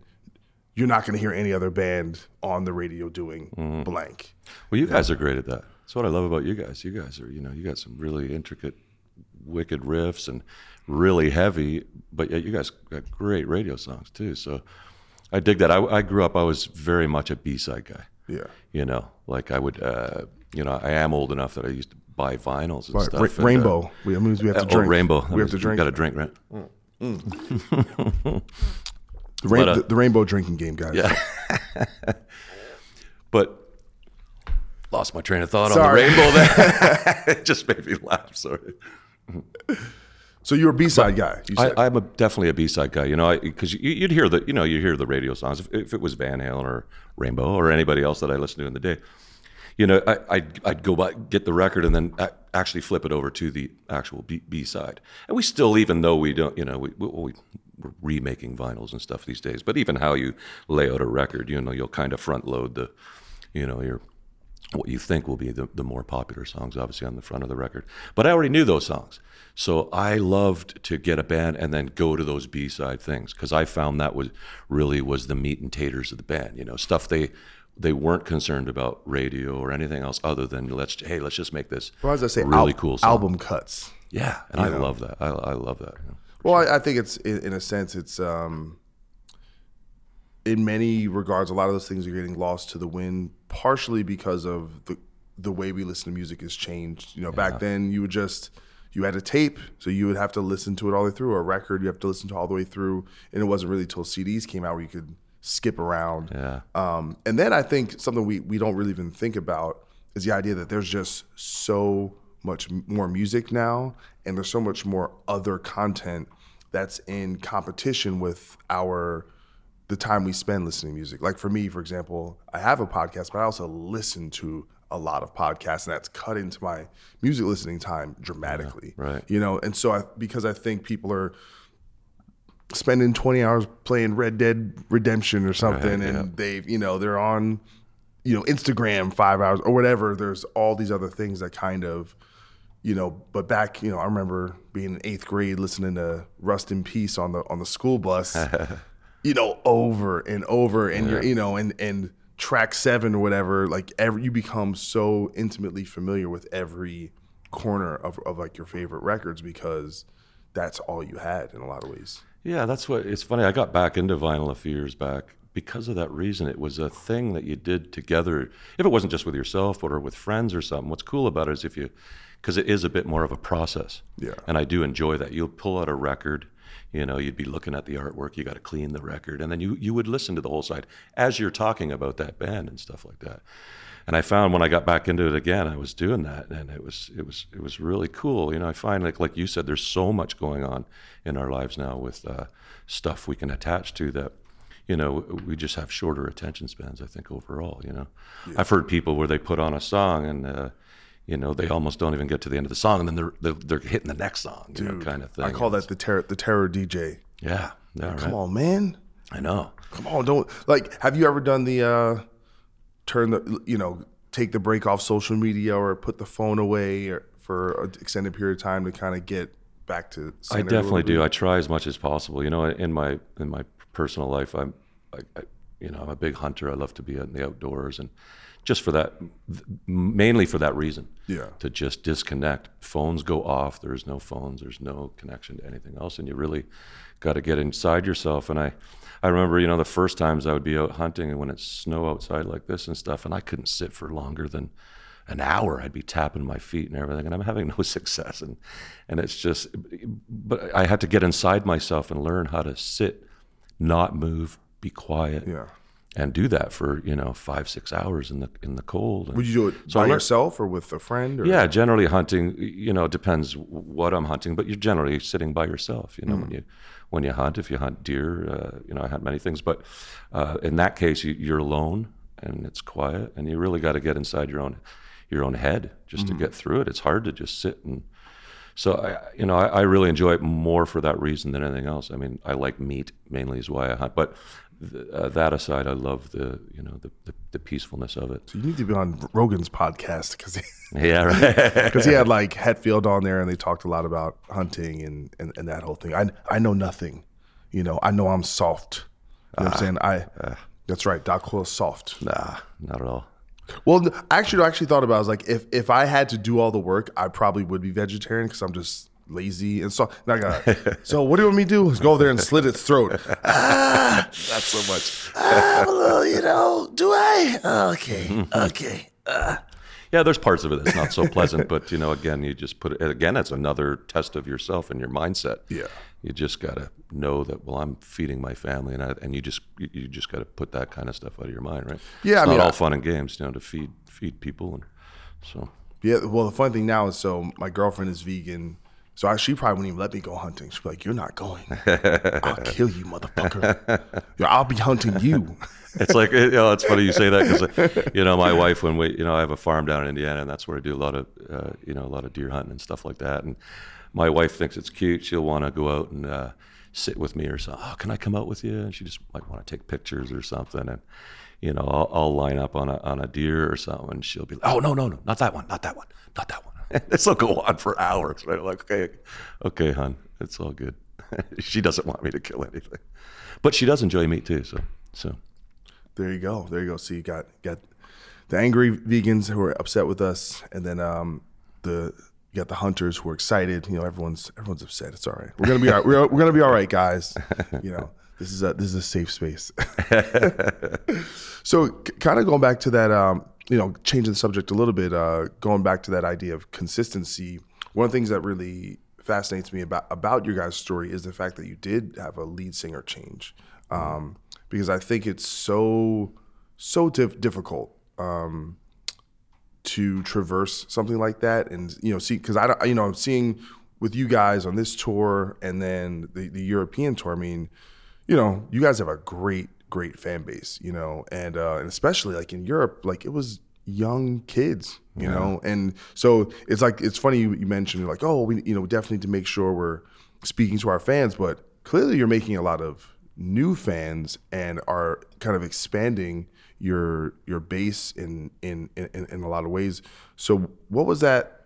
Speaker 7: you're not gonna hear any other band on the radio doing
Speaker 8: Mm-hmm.
Speaker 7: blank
Speaker 8: Well, you guys are great at that. That's what I love about you guys. You guys are, you know, you got some really intricate, wicked riffs and really heavy, but yet you guys got great radio songs too. So I dig that. I, I grew up, I was very much a B side guy.
Speaker 7: yeah
Speaker 8: You know, like I would, uh, you know, I am old enough that I used to buy vinyls and
Speaker 7: Right,
Speaker 8: stuff.
Speaker 7: Ra-
Speaker 8: and, uh,
Speaker 7: rainbow we, I mean, we have to
Speaker 8: uh,
Speaker 7: drink
Speaker 8: Oh, rainbow.
Speaker 7: we have to drink
Speaker 8: Got to drink, right?
Speaker 7: the, rain,
Speaker 8: but, uh,
Speaker 7: the, the rainbow drinking game guys
Speaker 8: Yeah. But lost my train of thought
Speaker 7: Sorry.
Speaker 8: on the rainbow there. it just made me laugh. Sorry.
Speaker 7: so you're a b-side guy you said.
Speaker 8: I, I'm a, definitely a B-side guy, you know, because you, you'd hear the, you know, you hear the radio songs. If, if it was Van Halen or Rainbow or anybody else that I listened to in the day, you know, I, I'd, I'd go by, get the record and then actually flip it over to the actual B, B-side. And we still, even though we don't, you know, we, we, we we're remaking vinyls and stuff these days, but even how you lay out a record, you know, you'll kind of front load the, you know, your what you think will be the, the more popular songs, obviously on the front of the record. But I already knew those songs. So I loved to get a band and then go to those B side things because I found that was really was the meat and taters of the band. You know, stuff they they weren't concerned about radio or anything else other than let's hey let's just make this
Speaker 7: well as i say
Speaker 8: really
Speaker 7: al-
Speaker 8: cool song.
Speaker 7: album cuts
Speaker 8: Yeah, and I love that. I, I love that. you know.
Speaker 7: Well, I, I think it's in, in a sense it's um, in many regards a lot of those things are getting lost to the wind, partially because of the the way we listen to music has changed. You know, back then you would just you had a tape, so you would have to listen to it all the way through. Or a record, you have to listen to all the way through, and it wasn't really till CDs came out where you could skip around.
Speaker 8: Yeah.
Speaker 7: Um, and then I think something we we don't really even think about is the idea that there's just so much more music now, and there's so much more other content that's in competition with our the time we spend listening to music. Like for me, for example, I have a podcast, but I also listen to a lot of podcasts, and that's cut into my music listening time dramatically.
Speaker 8: right.
Speaker 7: You know, and so I because I think people are spending 20 hours playing Red Dead Redemption or something,
Speaker 8: Right,
Speaker 7: and
Speaker 8: yeah.
Speaker 7: they, you know, they're on, you know, Instagram five hours or whatever. There's all these other things that kind of, you know, but back, you know, I remember being in eighth grade listening to Rust in Peace on the on the school bus, you know, over and over, and you're, you know, and and track seven or whatever, like every you become so intimately familiar with every corner of, of like your favorite records because that's all you had in a lot of ways.
Speaker 8: Yeah, that's what it's funny. I got back into vinyl a few years back because of that reason. It was a thing that you did together. If it wasn't just with yourself or with friends or something, what's cool about it is if you, because it is a bit more of a process.
Speaker 7: Yeah.
Speaker 8: And I do enjoy that. You'll pull out a record, you know, you'd be looking at the artwork, you got to clean the record, and then you, you would listen to the whole side as you're talking about that band and stuff like that. And I found when I got back into it again, I was doing that, and it was it was it was really cool. You know, I find like like you said, there's so much going on in our lives now with uh, stuff we can attach to that. You know, we just have shorter attention spans. I think overall. You know, I've heard people where they put on a song and. Uh, you know, they almost don't even get to the end of the song, and then they're they're, they're hitting the next song, you know, kind of thing.
Speaker 7: I call that the terror the terror DJ.
Speaker 8: yeah, yeah,
Speaker 7: Come
Speaker 8: right.
Speaker 7: on, man.
Speaker 8: I know.
Speaker 7: Come on, don't like. Have you ever done the uh, turn the you know take the break off social media or put the phone away or, for an extended period of time to kind of get back to?
Speaker 8: I definitely do. I try as much as possible. You know, in my in my personal life, I'm, I, I, you know, I'm a big hunter. I love to be out in the outdoors, and just for that, mainly for that reason.
Speaker 7: Yeah.
Speaker 8: To just disconnect. Phones go off. There's no phones. There's no connection to anything else, and you really got to get inside yourself. And I, I remember, you know, the first times I would be out hunting, and when it's snow outside like this and stuff, and I couldn't sit for longer than an hour i'd be tapping my feet and everything and i'm having no success and and it's just but i had to get inside myself and learn how to sit not move be quiet
Speaker 7: Yeah.
Speaker 8: And do that for you know five six hours in the in the cold
Speaker 7: Would you do it
Speaker 8: So
Speaker 7: by
Speaker 8: learned-
Speaker 7: yourself or with a friend? Or?
Speaker 8: yeah generally hunting you know it depends what i'm hunting but you're generally sitting by yourself you know when you when you hunt if you hunt deer uh, you know i hunt many things but uh, in that case you, you're alone and it's quiet and you really got to get inside your own your own head just to get through it it's hard to just sit and so I, you know, I, I really enjoy it more for that reason than anything else. I mean, I like meat mainly is why I hunt. But th- uh, that aside, I love the you know the, the, the peacefulness of it.
Speaker 7: You need to be on Rogan's podcast because he,
Speaker 8: Yeah, right.
Speaker 7: 'cause he had like Hetfield on there and they talked a lot about hunting and, and, and that whole thing. I I know nothing. You know, I know I'm soft. You know what I'm saying? I that's right. Doc is soft.
Speaker 8: nah, not at all.
Speaker 7: Well, actually, I actually thought about. it. I was like, if if I had to do all the work, I probably would be vegetarian because I'm just lazy and so. Not gonna. so what do you want me to do? Is go over there and slit its throat? ah,
Speaker 8: Not so much.
Speaker 7: ah, well, you know, do I? Okay, okay.
Speaker 8: Yeah, there's parts of it that's not so pleasant, but you know, again, you just put it again. It's another test of yourself and your mindset.
Speaker 7: Yeah.
Speaker 8: you just gotta know that. Well, I'm feeding my family, and I, and you just you- you just gotta put that kind of stuff out of your mind, right?
Speaker 7: Yeah,
Speaker 8: it's
Speaker 7: I
Speaker 8: not
Speaker 7: mean,
Speaker 8: all
Speaker 7: I-
Speaker 8: fun and games, you know, to feed feed people, and so
Speaker 7: Yeah. Well, the funny thing now is, so my girlfriend is vegan. So I, she probably wouldn't even let me go hunting. She'd be like, "You're not going. I'll kill you, motherfucker. I'll be hunting you."
Speaker 8: it's like you know, it's funny you say that because you know my wife when we you know I have a farm down in Indiana and that's where I do a lot of uh, you know a lot of deer hunting and stuff like that and my wife thinks it's cute she'll want to go out and uh, sit with me or something oh can I come out with you and she just might want to take pictures or something and you know I'll, I'll line up on a on a deer or something and she'll be like oh no no no not that one not that one not that one this will go on for hours right like okay okay hon it's all good she doesn't want me to kill anything but she does enjoy meat too so so
Speaker 7: There you go. There you go. So you got got the angry vegans who are upset with us, and then um, the you got the hunters who are excited. You know, everyone's everyone's upset. It's all right. We're gonna be all right. We're, we're gonna be all right, guys. You know, this is a this is a safe space. so, kind of going back to that, um, you know, changing the subject a little bit, uh, going back to that idea of consistency. One of the things that really fascinates me about about your guys' story is the fact that you did have a lead singer change. Um, because I think it's so so dif- difficult um, to traverse something like that, and you know, see because I don't- you know I'm seeing with you guys on this tour and then the the European tour. I mean, you know, you guys have a great great fan base, you know, and uh, and especially like in Europe, like it was young kids, you know, and so it's like it's funny you, you mentioned like oh we you know we definitely need to make sure we're speaking to our fans, but clearly you're making a lot of new fans and are kind of expanding your your base in in in, in a lot of ways. So what was that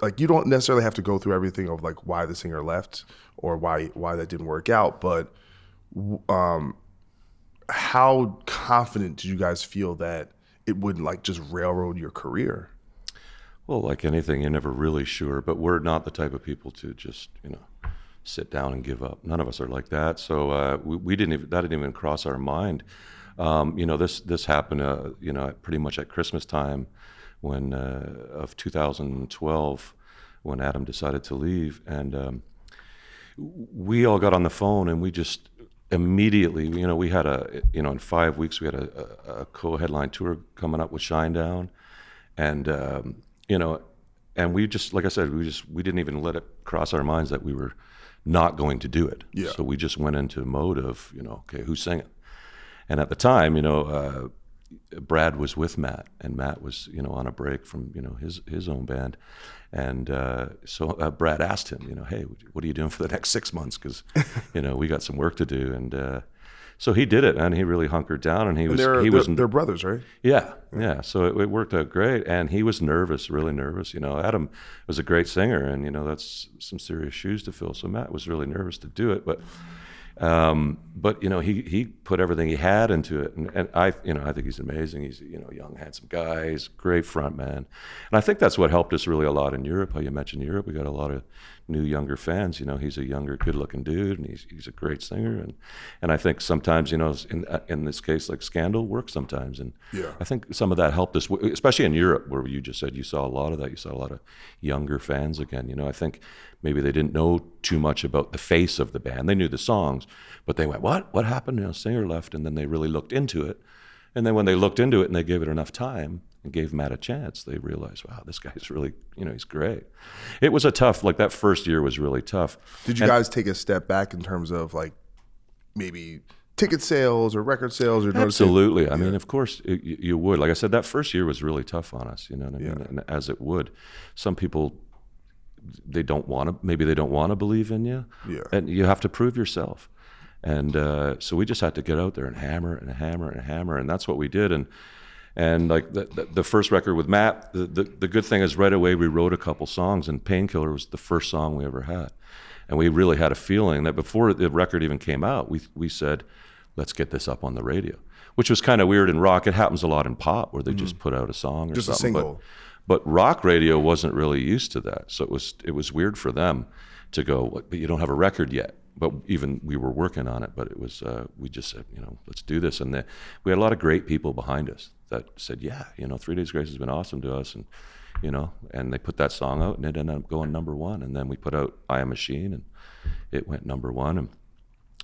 Speaker 7: like you don't necessarily have to go through everything of like why the singer left or why why that didn't work out, but um how confident did you guys feel that it wouldn't like just railroad your career?
Speaker 8: Well, like anything, you're never really sure, but we're not the type of people to just, you know, sit down and give up. None of us are like that. So uh, we, we didn't even, that didn't even cross our mind. Um, you know, this this happened, uh, you know, pretty much at Christmas time, when uh, of 2012, when Adam decided to leave, and um, we all got on the phone and we just immediately, you know, we had a, you know, in five weeks we had a, a, a co-headline tour coming up with Shinedown, and um, you know, and we just, like I said, we just we didn't even let it cross our minds that we were not going to do it.
Speaker 7: Yeah.
Speaker 8: So we just went into a mode of, you know, okay, who's singing? And at the time, you know, uh, Brad was with Matt, and Matt was, you know, on a break from, you know, his his own band, and uh, so uh, Brad asked him, you know, hey, what are you doing for the next six months? Because, you know, we got some work to do, and uh, so he did it, and he really hunkered down, and he
Speaker 7: And
Speaker 8: was
Speaker 7: they're,
Speaker 8: he
Speaker 7: they're,
Speaker 8: was
Speaker 7: they're brothers, right?
Speaker 8: yeah, yeah. So it, it worked out great, and he was nervous, really nervous. You know, Adam was a great singer, and you know that's some serious shoes to fill. So Matt was really nervous to do it, but um, but you know he he put everything he had into it, and, and I you know I think he's amazing. He's you know young, handsome guy. He's a great front man, and I think that's what helped us really a lot in Europe. How you mentioned Europe, we got a lot of new younger fans. You know, he's a younger, good-looking dude, and he's he's a great singer, and and I think sometimes you know in uh, in this case like Scandal works sometimes, and
Speaker 7: Yeah.
Speaker 8: I think some of that helped us, especially in Europe, where you just said you saw a lot of that. You saw a lot of younger fans again. You know, I think maybe they didn't know too much about the face of the band. They knew the songs, but they went, "What? What happened?" You know, singer left, and then they really looked into it. And then when they looked into it and they gave it enough time and gave Matt a chance, they realized, "Wow, this guy's really, you know, he's great." It was a tough, like that first year was really tough.
Speaker 7: Did you
Speaker 8: And-
Speaker 7: guys take a step back in terms of like maybe ticket sales or record sales or
Speaker 8: Absolutely. I mean, of course, it, you you would. Like I said, that first year was really tough on us. You know what I mean? And as it would, some people they don't want to. Maybe they don't want to believe in you.
Speaker 7: Yeah.
Speaker 8: And you have to prove yourself. And uh, so we just had to get out there and hammer and hammer and hammer, and that's what we did. And and like the, the, the first record with Matt, the, the the good thing is right away we wrote a couple songs, and Painkiller was the first song we ever had, and we really had a feeling that before the record even came out, we we said, let's get this up on the radio, which was kind of weird in rock. It happens a lot in pop where they just put out a song or
Speaker 7: Mm-hmm. Just a
Speaker 8: something, but-
Speaker 7: single.
Speaker 8: but rock radio wasn't really used to that, so it was it was weird for them to go. But you don't have a record yet. But even we were working on it. But it was uh, we just said, you know, let's do this. And the, we had a lot of great people behind us that said, yeah, you know, Three Days Grace has been awesome to us, and you know, and they put that song out, and it ended up going number one. And then we put out I Am Machine, and it went number one. And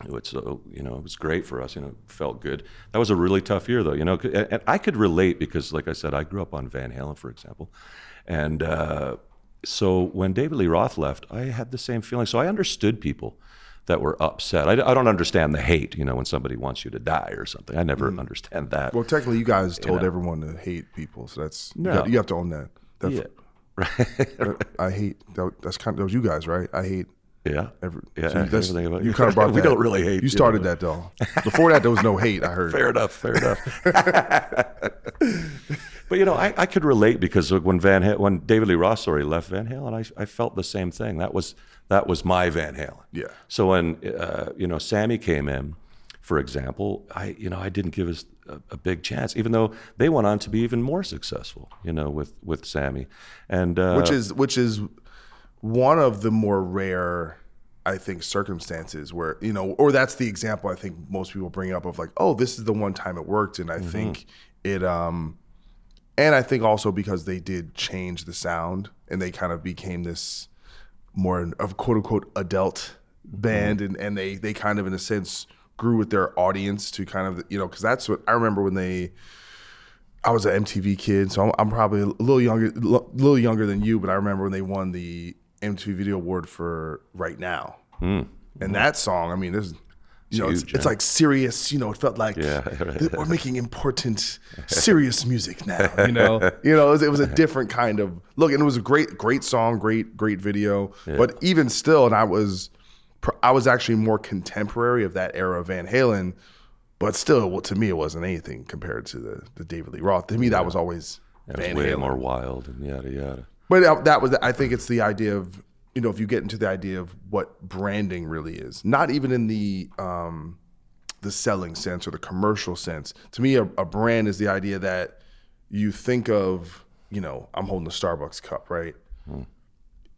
Speaker 8: it was so you know it was great for us you know it felt good that was a really tough year though you know and, and i could relate because like i said i grew up on van halen for example and uh, so when david lee roth left i had the same feeling so i understood people that were upset I, I don't understand the hate you know when somebody wants you to die or something i never understand that
Speaker 7: Mm. Well, technically, you guys told
Speaker 8: know.
Speaker 7: everyone to hate people, so that's you, got- you have to own that. That-
Speaker 8: yeah
Speaker 7: that- I hate that, that's kind of that was you guys, right? I hate
Speaker 8: yeah
Speaker 7: every.
Speaker 8: yeah
Speaker 7: so that's-
Speaker 8: everything about
Speaker 7: you kind of brought
Speaker 8: we
Speaker 7: that.
Speaker 8: don't really hate
Speaker 7: You started
Speaker 8: know.
Speaker 7: that though. Before that, there was no hate. I heard.
Speaker 8: Fair enough. Fair enough. But you know, I, I could relate because when Van Halen, when David Lee Roth sorry left Van Halen, I, I felt the same thing. That was that was my Van Halen.
Speaker 7: Yeah.
Speaker 8: So when uh, you know Sammy came in, for example, I you know I didn't give us a, a big chance, even though they went on to be even more successful. You know, with with Sammy, and uh,
Speaker 7: which is which is one of the more rare i think circumstances where you know or that's the example i think most people bring up of like oh this is the one time it worked and i think it um and i think also because they did change the sound and they kind of became this more of quote unquote adult mm-hmm. band and, and they they kind of in a sense grew with their audience to kind of you know because that's what I remember when they. I was an MTV kid, so I'm, I'm probably a little younger, a little younger than you. But I remember when they won the MTV Video Award for "Right Now," hmm. and that song. I mean, there's, you know, it's,
Speaker 8: huge,
Speaker 7: it's
Speaker 8: yeah.
Speaker 7: like serious. You know, it felt like
Speaker 8: Yeah, right.
Speaker 7: we're making important, serious music now. You know, you know, it was, it was a different kind of look, and it was a great, great song, great, great video. But even still, and I was, I was actually more contemporary of that era of Van Halen. But still, well, to me, it wasn't anything compared to the, the David Lee Roth. To me, that was always
Speaker 8: It was
Speaker 7: Van
Speaker 8: way
Speaker 7: Halen.
Speaker 8: more wild and yada yada.
Speaker 7: But uh, that was, I think, it's the idea of you know, if you get into the idea of what branding really is, not even in the um, the selling sense or the commercial sense. To me, a, a brand is the idea that you think of, you know, I'm holding a Starbucks cup, right?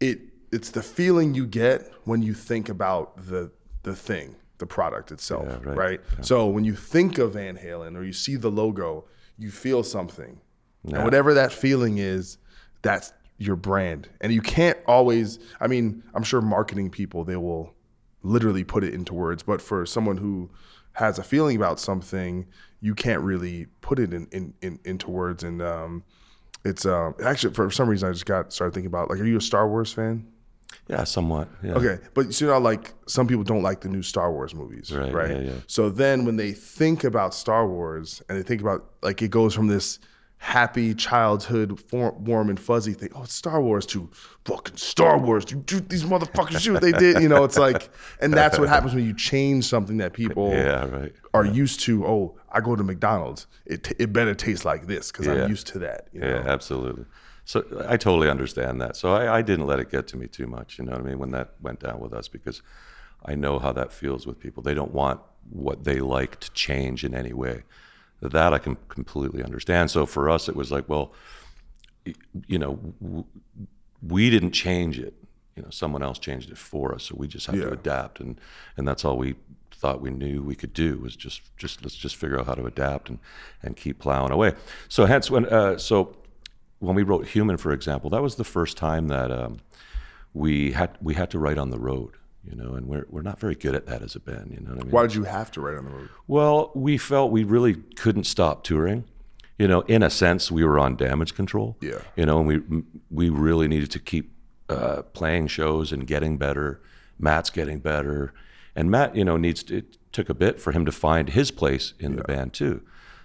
Speaker 7: It it's the feeling you get when you think about the the thing, the product itself,
Speaker 8: Yeah, right.
Speaker 7: right? So when you think of Van Halen or you see the logo, you feel something. And whatever that feeling is, that's your brand. And you can't always I mean, I'm sure marketing people they will literally put it into words, but for someone who has a feeling about something, you can't really put it in, in, in into words and um it's um actually for some reason I just got started thinking about like are you a Star Wars fan?
Speaker 8: Yeah, somewhat. Yeah.
Speaker 7: Okay, but you know, like some people don't like the new Star Wars movies, right?
Speaker 8: Right, yeah, yeah.
Speaker 7: So then, when they think about Star Wars and they think about like it goes from this happy childhood, for, warm and fuzzy thing, oh, it's Star Wars to fucking Star Wars, to do these motherfuckers what they did, you know? It's like, and that's what happens when you change something that people
Speaker 8: Yeah, right.
Speaker 7: are used to. Oh, I go to McDonald's, it t- it better taste like this because
Speaker 8: Yeah.
Speaker 7: I'm used to that. You know?
Speaker 8: Yeah, absolutely. So I totally understand that. So I, I didn't let it get to me too much. You know what I mean? When that went down with us, because I know how that feels with people. They don't want what they like to change in any way. That I can completely understand. So for us, it was like, well, you know, w- we didn't change it. You know, someone else changed it for us. So we just have
Speaker 7: Yeah.
Speaker 8: to adapt, and and that's all we thought we knew we could do was just just let's just figure out how to adapt and and keep plowing away. So hence when uh, so when we wrote Human, for example, that was the first time that um, we had we had to write on the road. You know, and we're we're not very good at that as a band. You know what I mean?
Speaker 7: Why did you have to write on the road?
Speaker 8: Well, we felt we really couldn't stop touring. You know, in a sense, we were on damage control.
Speaker 7: Yeah.
Speaker 8: You know, and we we really needed to keep uh, playing shows and getting better. Matt's getting better, and Matt, you know, needs to, it took a bit for him to find his place in the band too.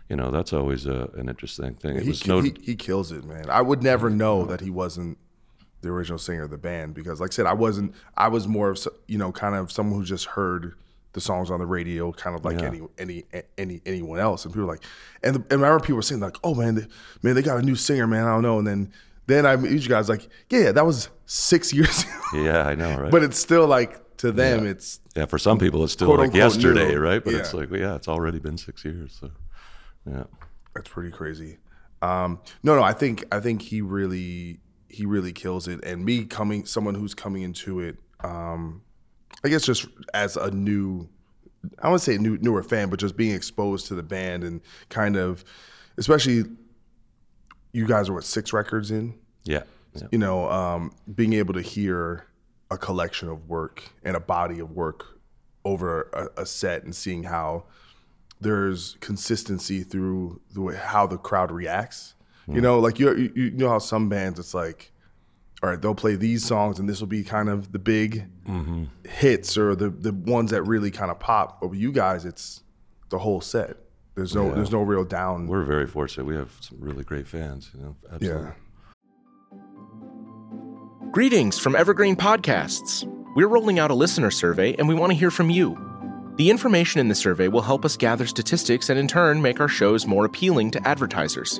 Speaker 8: You know, that's always a, an interesting thing. It
Speaker 7: he,
Speaker 8: was no,
Speaker 7: he, he kills it, man. I would never know that he wasn't the original singer of the band because, like I said, I wasn't. I was more of you know, kind of someone who just heard the songs on the radio, kind of like any any any anyone else. And people were like, and, and I remember people were saying like, "Oh man, they, man, they got a new singer, man. I don't know." And then then I meet you guys like, "Yeah, that was six years ago."
Speaker 8: yeah, I know, right?
Speaker 7: but it's still like to them, it's
Speaker 8: Yeah, for some people it's still
Speaker 7: Quote,
Speaker 8: like
Speaker 7: unquote,
Speaker 8: yesterday, right? But it's like, well, yeah, it's already been six years. So, yeah,
Speaker 7: That's pretty crazy. Um, no, no, I think I think he really he really kills it. And me coming, someone who's coming into it, um, I guess just as a new, I wouldn't say new newer fan, but just being exposed to the band and kind of, especially, you guys are what six records in,
Speaker 8: yeah, yeah.
Speaker 7: you know, um, being able to hear a collection of work and a body of work over a, a set and seeing how there's consistency through the way how the crowd reacts. You know, like you, you you know how some bands it's like, all right, they'll play these songs and this will be kind of the big mm-hmm. hits or the the ones that really kind of pop. But with you guys, it's the whole set. There's no there's no real down.
Speaker 8: We're very fortunate. We have some really great fans. You know, absolutely.
Speaker 7: yeah.
Speaker 9: Greetings from Evergreen Podcasts. We're rolling out a listener survey and we want to hear from you. The information in the survey will help us gather statistics and in turn make our shows more appealing to advertisers.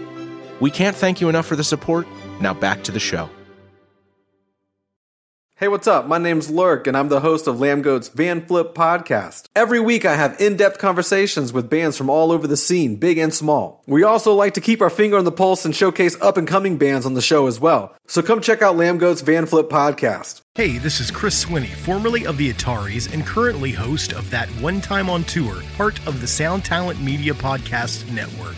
Speaker 9: We can't thank you enough for the support. Now back to the show.
Speaker 10: Hey, what's up? My name's Lurk, and I'm the host of Lambgoat's Van Flip podcast. Every week, I have in depth conversations with bands from all over the scene, big and small. We also like to keep our finger on the pulse and showcase up and coming bands on the show as well. So come check out Lambgoat's Van Flip podcast.
Speaker 11: Hey, this is Chris Swinney, formerly of the Ataris and currently host of That One Time on Tour, part of the Sound Talent Media Podcast Network.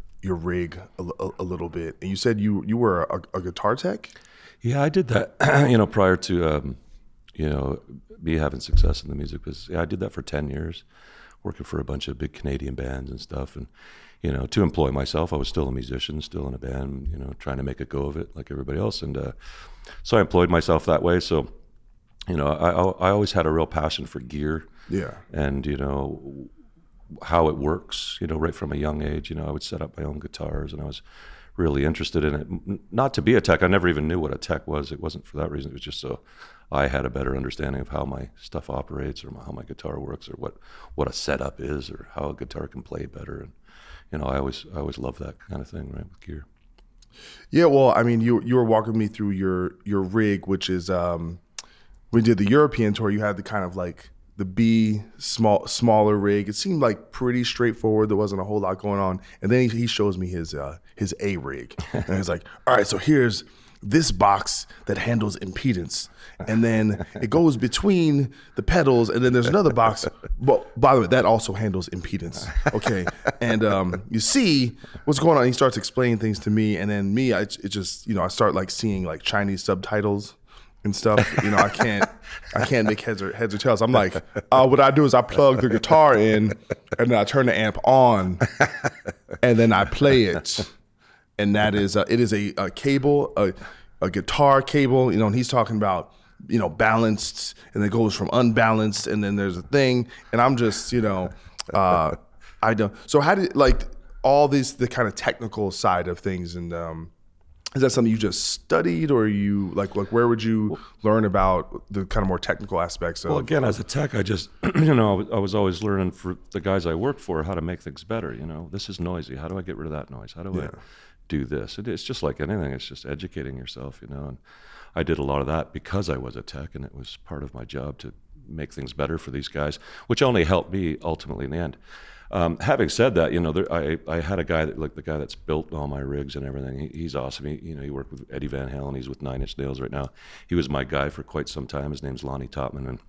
Speaker 7: your rig a, a, a little bit, and you said you you were a, a guitar tech.
Speaker 8: Yeah, I did that. you know, prior to um, you know me having success in the music business. Yeah, I did that for ten years, working for a bunch of big Canadian bands and stuff, and you know, to employ myself, I was still a musician, still in a band, you know, trying to make a go of it like everybody else, and uh, so I employed myself that way. So, you know, I I always had a real passion for gear.
Speaker 7: Yeah.
Speaker 8: And you know how it works, you know, right from a young age. You know, I would set up my own guitars and I was really interested in it. Not to be a tech, I never even knew what a tech was. It wasn't for that reason. It was just so I had a better understanding of how my stuff operates or how my guitar works or what, what a setup is or how a guitar can play better. And, you know, I always, I always love that kind of thing, right, with gear.
Speaker 7: Yeah, well, I mean, you you were walking me through your your rig, which is um, we did the European tour. You had the kind of like the B small smaller rig. It seemed like pretty straightforward. There wasn't a whole lot going on. And then he, he shows me his uh, his A rig, and he's like, "All right, so here's this box that handles impedance, and then it goes between the pedals, and then there's another box. Well, by the way, that also handles impedance. Okay, and um, you see what's going on. He starts explaining things to me, and then me, I it just you know I start like seeing like Chinese subtitles and stuff. You know, I can't I can't make heads or heads or tails. I'm like, uh, what I do is I plug the guitar in and then I turn the amp on and then I play it. And that is uh, it is a, a cable, a, a guitar cable, you know, and he's talking about you know, balanced and it goes from unbalanced and then there's a thing and I'm just, you know, uh I don't so how did like all these the kind of technical side of things and um is that something you just studied or you like like where would you learn about the kind of more technical aspects of
Speaker 8: well again as a tech i just you know i was always learning for the guys i work for how to make things better you know? This is noisy. How do i get rid of that noise? How do yeah. i do this? It, it's just like anything. It's just educating yourself you know? And i did a lot of that because i was a tech and it was part of my job to make things better for these guys which only helped me ultimately in the end um, having said that, you know, there, I I had a guy that like the guy that's built all my rigs and everything. He, he's awesome. He you know he worked with Eddie Van Halen. He's with Nine Inch Nails right now. He was my guy for quite some time. His name's Lonnie Topman and.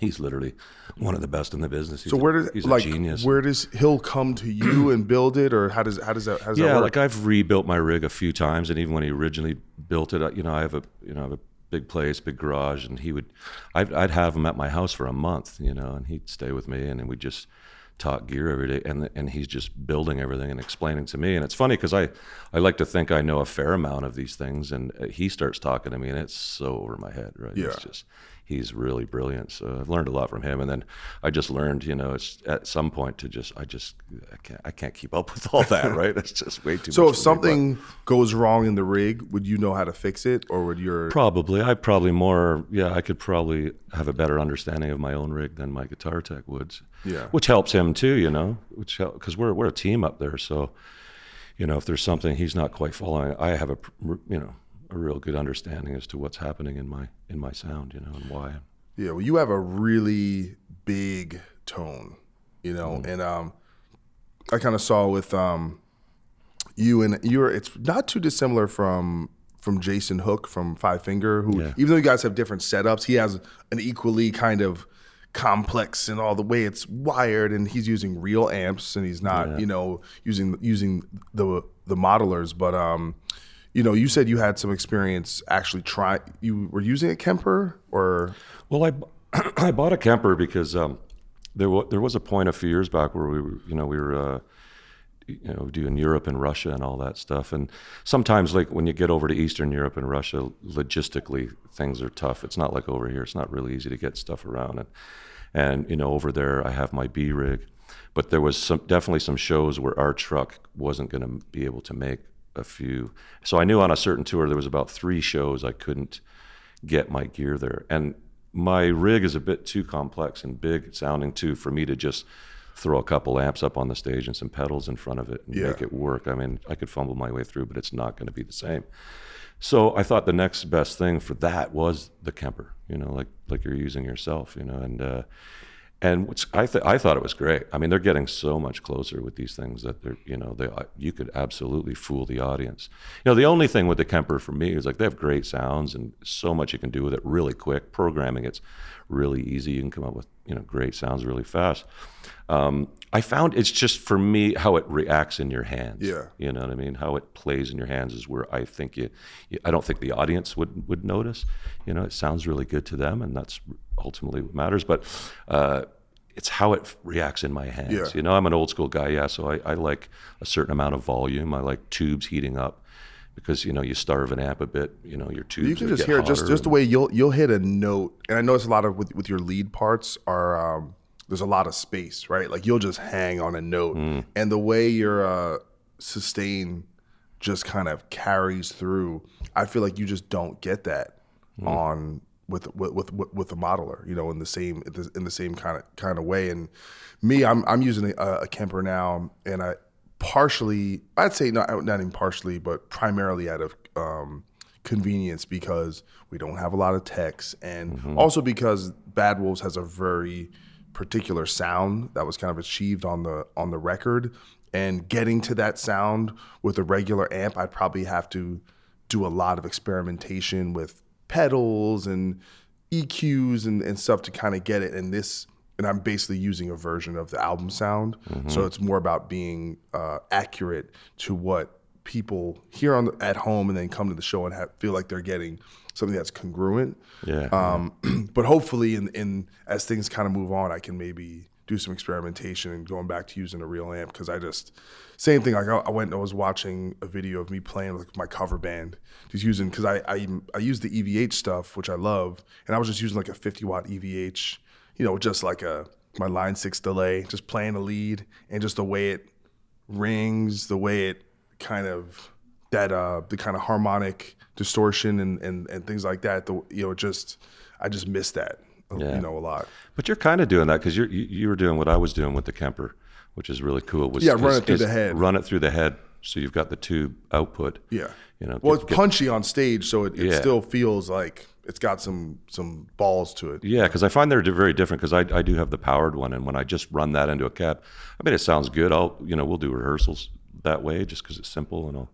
Speaker 8: He's literally one of the best in the business. He's
Speaker 7: so where does
Speaker 8: a, he's
Speaker 7: like
Speaker 8: genius.
Speaker 7: where does he'll come to you and build it, or how does how does that how does
Speaker 8: yeah,
Speaker 7: that
Speaker 8: like I've rebuilt my rig a few times, and even when he originally built it, you know, I have a you know I have a big place, big garage, and he would, I'd, I'd have him at my house for a month, you know, and he'd stay with me, and then we just talk gear every day, and and he's just building everything and explaining to me. And it's funny because I I like to think I know a fair amount of these things, and uh, he starts talking to me, and it's so over my head, right?
Speaker 7: Yeah.
Speaker 8: It's just he's really brilliant. So I've learned a lot from him, and then I just learned, you know, it's at some point to just I just I can't I can't keep up with all that, right? It's just way too.
Speaker 7: so
Speaker 8: much So if
Speaker 7: something goes wrong in the rig, would you know how to fix it, or would your
Speaker 8: Probably. I probably more, yeah, I could probably have a better understanding of my own rig than my guitar tech would.
Speaker 7: Yeah.
Speaker 8: Which helps him too, you know, which because we're, we're a team up there. So, you know, if there's something he's not quite following, I have a, you know, a real good understanding as to what's happening in my, in my sound, you know, and why.
Speaker 7: Yeah. Well, you have a really big tone, you know,
Speaker 8: Mm.
Speaker 7: and, um, I kind of saw with, um, you and you're, it's not too dissimilar from, from Jason Hook from Five Finger, who
Speaker 8: Yeah.
Speaker 7: even though you guys have different setups, he has an equally kind of complex and all the way it's wired, and he's using real amps, and he's not,
Speaker 8: Yeah.
Speaker 7: you know, using using the the modelers. But um, you know, you said you had some experience actually try. You were using a Kemper, or
Speaker 8: Well, I I bought a Kemper because um, there, wa- there was a point a few years back where we were, you know, we were, uh, you know do in Europe and Russia and all that stuff. And sometimes, like when you get over to Eastern Europe and Russia, logistically things are tough. It's not like over here. It's not really easy to get stuff around. And and you know over there, I have my B rig, but there was some definitely some shows where our truck wasn't going to be able to make a few. So I knew on a certain tour there was about three shows I couldn't get my gear there, and my rig is a bit too complex and big sounding too for me to just throw a couple amps up on the stage and some pedals in front of it and
Speaker 7: Yeah.
Speaker 8: make it work. I mean, I could fumble my way through, but it's not going to be the same. So I thought the next best thing for that was the Kemper, you know, like like you're using yourself, you know, and uh, and what's, I th- I thought it was great. I mean, they're getting so much closer with these things that they're you know they you could absolutely fool the audience. You know, the only thing with the Kemper for me is like they have great sounds and so much you can do with it really quick. Programming it's really easy. You can come up with you know great sounds really fast. Um, I found it's just for me how it reacts in your hands.
Speaker 7: Yeah.
Speaker 8: You know what I mean? How it plays in your hands is where I think you, you I don't think the audience would would notice. You know, it sounds really good to them, and that's ultimately what matters. But uh, it's how it reacts in my hands.
Speaker 7: Yeah.
Speaker 8: You know, I'm an old school guy, yeah. So I, I like a certain amount of volume. I like tubes heating up because you know you starve an amp a bit. You know, your tubes.
Speaker 7: You can just hear it, just just the way you'll you'll hit a note, and I notice a lot of with with your lead parts are um, there's a lot of space, right? Like you'll just hang on a note,
Speaker 8: Mm.
Speaker 7: and the way your uh, sustain just kind of carries through. I feel like you just don't get that
Speaker 8: Mm.
Speaker 7: on with with with with a modeler, you know, in the same in the same kind of kind of way. And me, I'm I'm using a, a Kemper now, and I partially, I'd say not not even partially, but primarily out of um, convenience because we don't have a lot of techs, and
Speaker 8: Mm-hmm.
Speaker 7: also because Bad Wolves has a very particular sound that was kind of achieved on the on the record. And getting to that sound with a regular amp, I'd probably have to do a lot of experimentation with pedals and EQs and, and stuff to kind of get it. And this, and I'm basically using a version of the album sound. So it's more about being uh, accurate to what people hear on the, at home and then come to the show and have, feel like they're getting something that's congruent.
Speaker 8: Yeah.
Speaker 7: Um, but hopefully, in, in as things kind of move on, I can maybe do some experimentation and going back to using a real amp because I just same thing. Like I, went and I was watching a video of me playing with my cover band, just using because I, I I use the EVH stuff which I love, and I was just using like a 50 watt EVH, you know, just like a my line six delay, just playing a lead and just the way it rings, the way it kind of that uh the kind of harmonic distortion and and, and things like that. The you know just I just miss that
Speaker 8: Yeah.
Speaker 7: you know a lot.
Speaker 8: But you're kind of doing that because you're you were doing what I was doing with the Kemper, which is really cool. Was
Speaker 7: Yeah, run
Speaker 8: is-
Speaker 7: it through
Speaker 8: is
Speaker 7: the head.
Speaker 8: Run it through the head, so you've got the tube output.
Speaker 7: Yeah.
Speaker 8: You know.
Speaker 7: Well,
Speaker 8: get-
Speaker 7: it's
Speaker 8: get-
Speaker 7: punchy on stage, so it, it
Speaker 8: Yeah.
Speaker 7: still feels like it's got some some balls to it.
Speaker 8: Yeah, because I find they're very different. Because I, I do have the powered one, and when I just run that into a cab, I mean it sounds good. I'll you know we'll do rehearsals that way just because it's simple and all,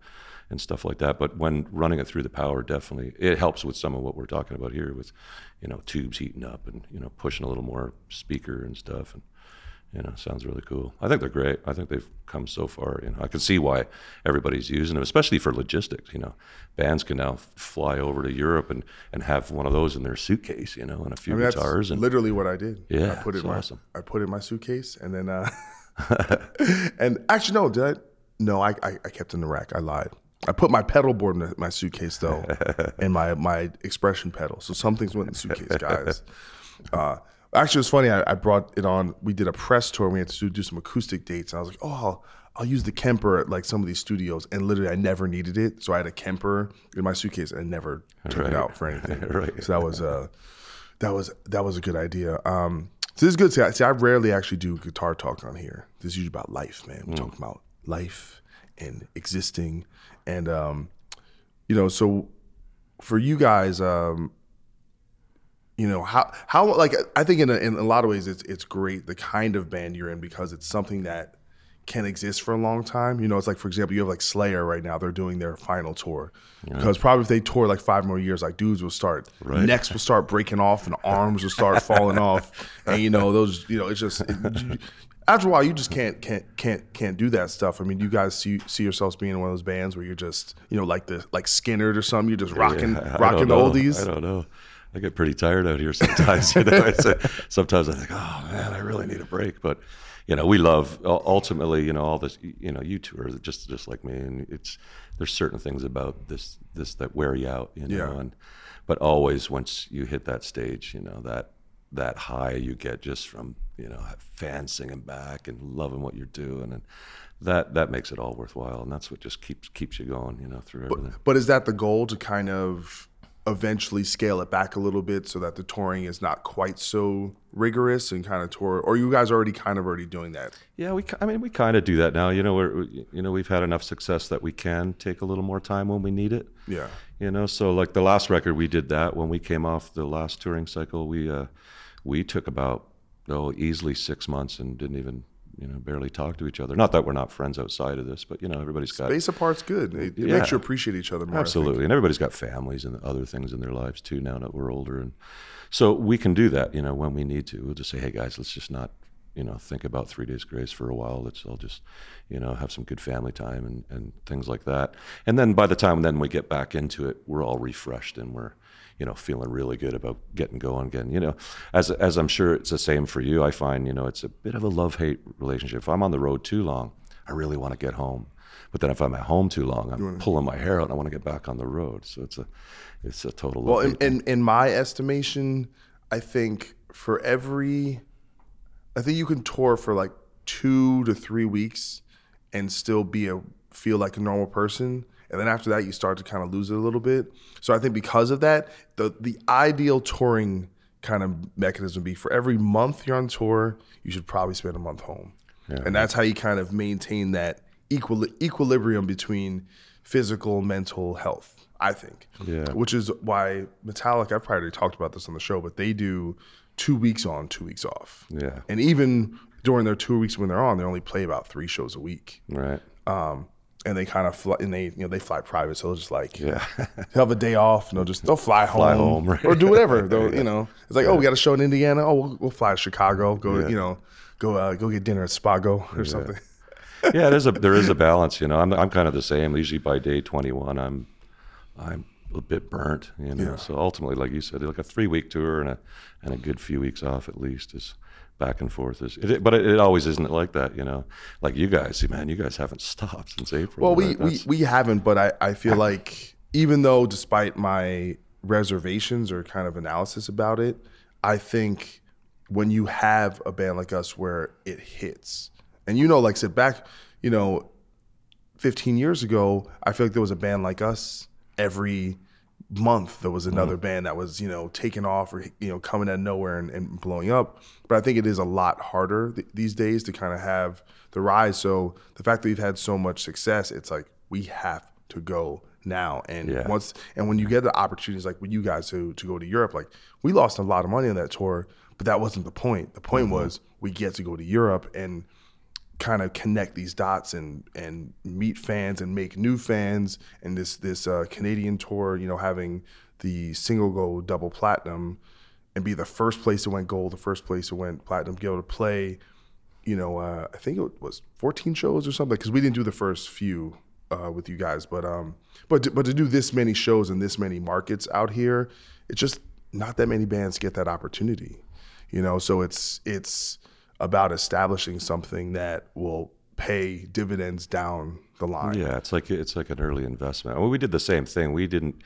Speaker 8: and stuff like that. But when running it through the power, definitely it helps with some of what we're talking about here with you know tubes heating up and you know pushing a little more speaker and stuff and you know sounds really cool. I think they're great. I think they've come so far. You know I can see why everybody's using them, especially for logistics. You know bands can now fly over to Europe and and have one of those in their suitcase. You know and a few
Speaker 7: I mean, that's
Speaker 8: guitars and
Speaker 7: literally what I did.
Speaker 8: Yeah,
Speaker 7: I put it in my
Speaker 8: awesome.
Speaker 7: I put it in my suitcase, and then uh, and actually no, did I? No, I, I I kept in the rack. I lied. I put my pedal board in my suitcase though, and my my expression pedal. So some things went in the suitcase, guys. Uh, actually, it's funny. I, I brought it on. We did a press tour. and We had to do, some acoustic dates. And I was like, oh, I'll, I'll use the Kemper at like some of these studios. And literally, I never needed it. So I had a Kemper in my suitcase and I never took
Speaker 8: Right.
Speaker 7: it out for anything.
Speaker 8: Right.
Speaker 7: So that was uh, that was that was a good idea. Um, so this is good. See, I, see, I rarely actually do guitar talk on here. This is usually about life, man. We talk about life and existing, and um, you know, so for you guys, um, you know how how like I think in a, in a lot of ways it's it's great the kind of band you're in because it's something that can exist for a long time. You know, it's like for example, you have like Slayer right now; they're doing their final tour because probably if they tour like five more years, like dudes will start
Speaker 8: Right.
Speaker 7: necks will start breaking off and arms will start falling off, and you know those you know it's just. it- after a while, you just can't can't can't can't do that stuff. I mean, you guys see see yourselves being in one of those bands where you're just you know like the like Skynyrd or something. You're just rocking
Speaker 8: Yeah, I
Speaker 7: rocking oldies.
Speaker 8: I don't know. I get pretty tired out here sometimes. You know, it's a, sometimes I think, oh man, I really need a break. But you know, we love ultimately, you know, all this. You know, you two are just just like me, and it's there's certain things about this this that wear you out, you know.
Speaker 7: Yeah.
Speaker 8: And but always once you hit that stage, you know that that high you get just from you know fans singing back and loving what you're doing, and that that makes it all worthwhile, and that's what just keeps keeps you going, you know, through everything.
Speaker 7: But is that the goal to kind of eventually scale it back a little bit so that the touring is not quite so rigorous and kind of tour? Or you guys already kind of already doing that?
Speaker 8: Yeah, we. I mean, we kind of do that now. You know, we're we- you know we've had enough success that we can take a little more time when we need it.
Speaker 7: Yeah.
Speaker 8: You know, so like the last record we did that when we came off the last touring cycle, we uh, we took about oh easily six months and didn't even you know barely talk to each other. Not that we're not friends outside of this, but you know everybody's got
Speaker 7: Space apart's good. It, it
Speaker 8: Yeah.
Speaker 7: makes you appreciate each other more.
Speaker 8: Absolutely, and everybody's got families and other things in their lives too now that we're older, and so we can do that. You know, when we need to, we'll just say, "Hey guys, let's just not, you know, think about Three Days Grace for a while. Let's all just, you know, have some good family time and and things like that." And then by the time then we get back into it, we're all refreshed and we're, you know, feeling really good about getting going again. You know, as as I'm sure it's the same for you. I find you know it's a bit of a love hate relationship. If I'm on the road too long, I really want to get home. But then if I'm at home too long, I'm pulling my hair out and I want to get back on the road. So it's a, it's a total.
Speaker 7: Well, in, in, in my estimation, I think for every, I think you can tour for like two to three weeks and still be a feel like a normal person, and then after that you start to kind of lose it a little bit. So I think because of that, the the ideal touring kind of mechanism would be for every month you're on tour, you should probably spend a month home, and that's how you kind of maintain that equili- equilibrium between physical and mental health. I think,
Speaker 8: Yeah.
Speaker 7: which is why Metallica. I've probably talked about this on the show, but they do two weeks on, two weeks off.
Speaker 8: Yeah.
Speaker 7: and even during their two weeks when they're on, they only play about three shows a week.
Speaker 8: Right.
Speaker 7: Um, and they kind of fly, and they you know they fly private, so they'll just like
Speaker 8: Yeah.
Speaker 7: have a day off, and they'll just they'll fly home,
Speaker 8: Fly home, right.
Speaker 7: or do whatever. They'll you know it's like oh we got a show in Indiana, oh we'll, we'll fly to Chicago, go
Speaker 8: Yeah.
Speaker 7: you know go uh, go get dinner at Spago or something.
Speaker 8: yeah, there's a there is a balance. You know, I'm I'm kind of the same. Usually by day 21, I'm I'm a bit burnt. You know,
Speaker 7: Yeah.
Speaker 8: so ultimately, like you said, like a three week tour and a and a good few weeks off at least is back and forth. Is it, but it, it always isn't like that. You know, like you guys, man, you guys haven't stopped since April.
Speaker 7: Well, we,
Speaker 8: right?
Speaker 7: we, we haven't, but I, I feel like even though, despite my reservations or kind of analysis about it, I think when you have a band like us where it hits, and you know, like said, back, you know, 15 years ago, I feel like there was a band like us every month there was another mm-hmm. band that was you know taking off or you know coming out of nowhere and, and blowing up. But i think it is a lot harder th- these days to kind of have the rise. So the fact that we've had so much success it's like we have to go now. And
Speaker 8: Yeah.
Speaker 7: once and when you get the opportunities like with you guys to to go to europe like we lost a lot of money on that tour but that wasn't the point. The point mm-hmm. was we get to go to europe and kind of connect these dots and and meet fans and make new fans. And this this uh, Canadian tour you know having the single go double platinum and be the first place that went gold the first place that went platinum be able to play you know uh, I think it was 14 shows or something because we didn't do the first few uh, with you guys. But um but but to do this many shows in this many markets out here it's just not that many bands get that opportunity you know? So it's it's about establishing something that will pay dividends down the line.
Speaker 8: Yeah, it's like it's like an early investment. Well, we did the same thing. We didn't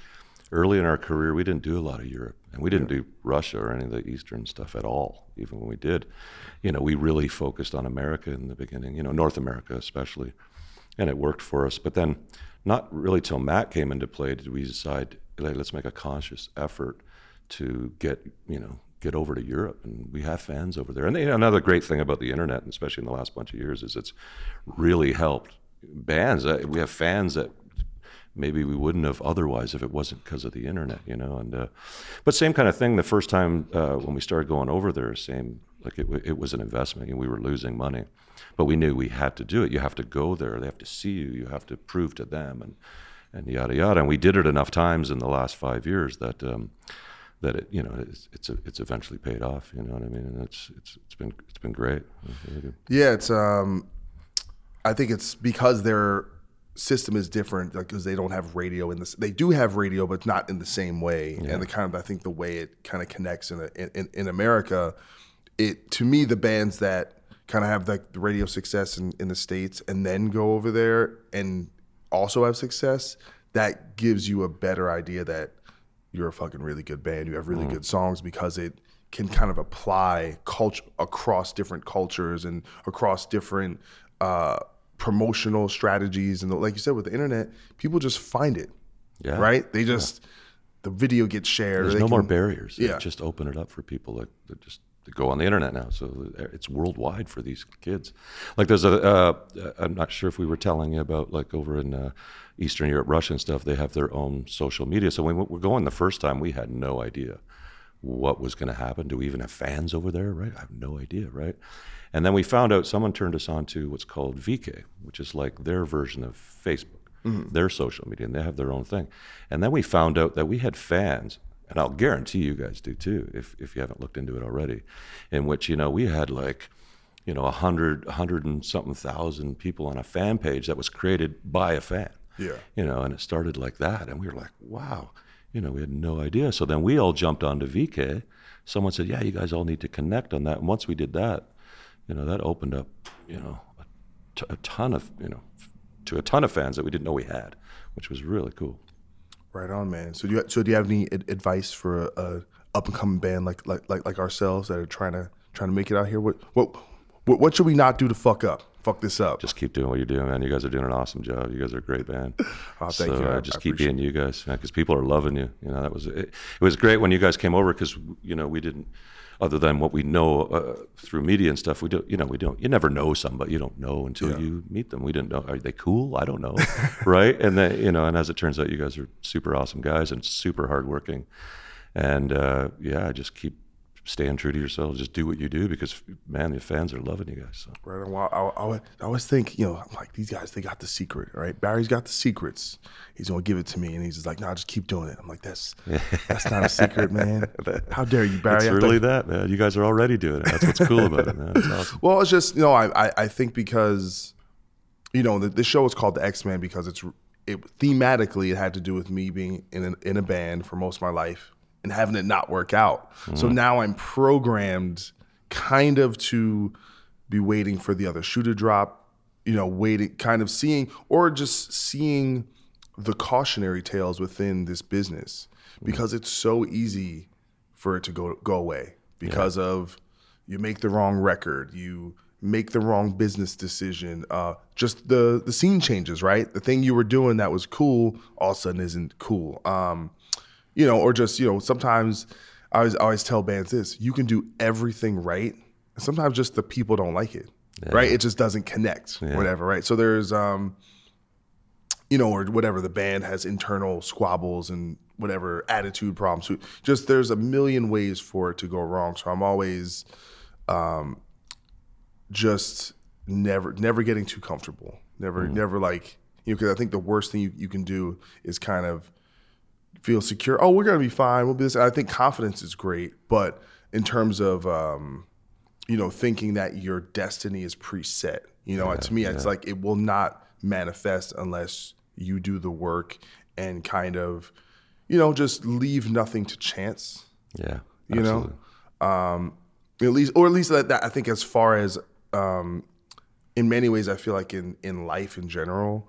Speaker 8: early in our career. We didn't do a lot of Europe, and we didn't do Russia or any of the Eastern stuff at all. Even when we did, you know, we really focused on America in the beginning. You know, North America especially, and it worked for us. But then, not really till Matt came into play did we decide, let's make a conscious effort to get you know get over to Europe, and we have fans over there. And know, another great thing about the internet, and especially in the last bunch of years, is it's really helped bands. Uh, We have fans that maybe we wouldn't have otherwise if it wasn't because of the internet, you know. And uh, but same kind of thing. The first time uh, when we started going over there, same like it, it was an investment. and we were losing money, but we knew we had to do it. You have to go there. They have to see you. You have to prove to them, and and yada yada. And we did it enough times in the last five years that. Um, that it, you know, it's it's, it's eventually paid off. You know what I mean? And it's it's it's been it's been great. It's really.
Speaker 7: Yeah, it's um I think it's because their system is different because they don't have radio in this they do have radio but not in the same way and the kind of I think the way it kind of connects in, a, in in America it to me the bands that kind of have like the radio success in, in the states and then go over there and also have success, that gives you a better idea that you're a fucking really good band. You have really
Speaker 8: Mm.
Speaker 7: good songs because it can kind of apply culture across different cultures and across different uh, promotional strategies. And like you said, with the internet, people just find it.
Speaker 8: Yeah.
Speaker 7: Right? They just the video gets shared.
Speaker 8: There's no more barriers.
Speaker 7: Yeah.
Speaker 8: just open it up for people that, that just go on the internet now. So it's worldwide for these kids. Like there's a, uh, I'm not sure if we were telling you about like over in uh, Eastern Europe, Russia and stuff. They have their own social media. So when we were going the first time, we had no idea what was going to happen. Do we even have fans over there? Right? I have no idea. Right? And then we found out someone turned us on to what's called VK, which is like their version of Facebook
Speaker 7: Mhm.
Speaker 8: their social media, and they have their own thing. And then we found out that we had fans, and I'll guarantee you guys do too, if if you haven't looked into it already, in which you know we had like, you know, a hundred, a hundred and something thousand people on a fan page that was created by a fan.
Speaker 7: Yeah.
Speaker 8: You know, and it started like that, and we were like, wow, you know, we had no idea. So then we all jumped onto VK. Someone said, yeah, you guys all need to connect on that. And once we did that, you know, that opened up, you know, a, t- a ton of, you know, to a ton of fans that we didn't know we had, which was really cool.
Speaker 7: Right on, man. So do you so do you have any ad- advice for a, a up and coming band like, like like like ourselves that are trying to trying to make it out here? What what what, what should we not do to fuck up? Fuck this up.
Speaker 8: Just keep doing what you're doing, man. You guys are doing an awesome job. You guys are a great band.
Speaker 7: Oh, thank
Speaker 8: so,
Speaker 7: you. I-
Speaker 8: Uh, just
Speaker 7: I
Speaker 8: keep being you guys, man, because people are loving you. You know, that was it. It was great when you guys came over because you know we didn't, other than what we know uh, through media and stuff. We don't, you know, we don't. You never know somebody. You don't know until
Speaker 7: Yeah.
Speaker 8: you meet them. We didn't know. Are they cool? I don't know, right? And then you know, and as it turns out, you guys are super awesome guys and super hardworking. And uh, yeah, I just keep staying true to yourself. Just do what you do because man, the fans are loving you guys. So.
Speaker 7: Right. Well, I, I, I always think, you know, I'm like these guys, they got the secret, right? Barry's got the secrets. He's gonna give it to me, and he's just like, "No, just keep doing it." I'm like, "That's that's not a secret, man. How dare you, Barry?"
Speaker 8: It's really that, man. You guys are already doing it. That's what's cool about it, man. It's awesome.
Speaker 7: Well, it's just you know I I, I think because you know the, this show is called the Ex Man because it's it thematically it had to do with me being in an, in a band for most of my life and having it not work out. So
Speaker 8: Mhm.
Speaker 7: now I'm programmed kind of to be waiting for the other shoe to drop, you know, waiting, kind of seeing or just seeing the cautionary tales within this business because it's so easy for it to go go away because of you make the wrong record, you make the wrong business decision, uh, just the the scene changes, right? The thing you were doing that was cool all of a sudden isn't cool. Um, you know, or just you know, sometimes I always I always tell bands this: you can do everything right, and sometimes just the people don't like it, right? It just doesn't connect,
Speaker 8: Yeah.
Speaker 7: whatever, right? So there's um, you know, or whatever the band has internal squabbles and whatever attitude problems. Just there's a million ways for it to go wrong. So I'm always um, just never never getting too comfortable. Never never like you know because I think the worst thing you, you can do is kind of feel secure. Oh, we're gonna be fine. We'll be this. And I think confidence is great, but in terms of um, you know thinking that your destiny is preset, you know,
Speaker 8: Yeah,
Speaker 7: to me it's like it will not manifest unless you do the work and kind of you know just leave nothing to chance.
Speaker 8: Yeah,
Speaker 7: you
Speaker 8: absolutely.
Speaker 7: know, um, at least or at least that, that I think as far as um, in many ways I feel like in in life in general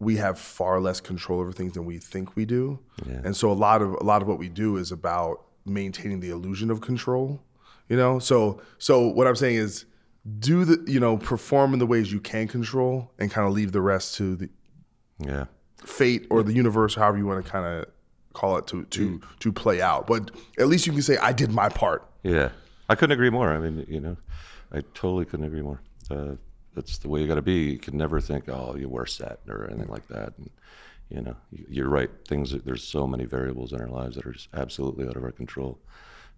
Speaker 7: we have far less control over things than we think we do.
Speaker 8: Yeah.
Speaker 7: And so a lot of a lot of what we do is about maintaining the illusion of control. You know? So so what I'm saying is do the you know, perform in the ways you can control and kind of leave the rest to the
Speaker 8: Yeah.
Speaker 7: fate or the universe, however you want to kind of call it to to to play out. But at least you can say I did my part.
Speaker 8: Yeah, I couldn't agree more. I mean, you know, I totally couldn't agree more. Uh, that's the way you got to be. You can never think, oh, you were set or anything like that. And you know, you- you're right. Things there's so many variables in our lives that are just absolutely out of our control.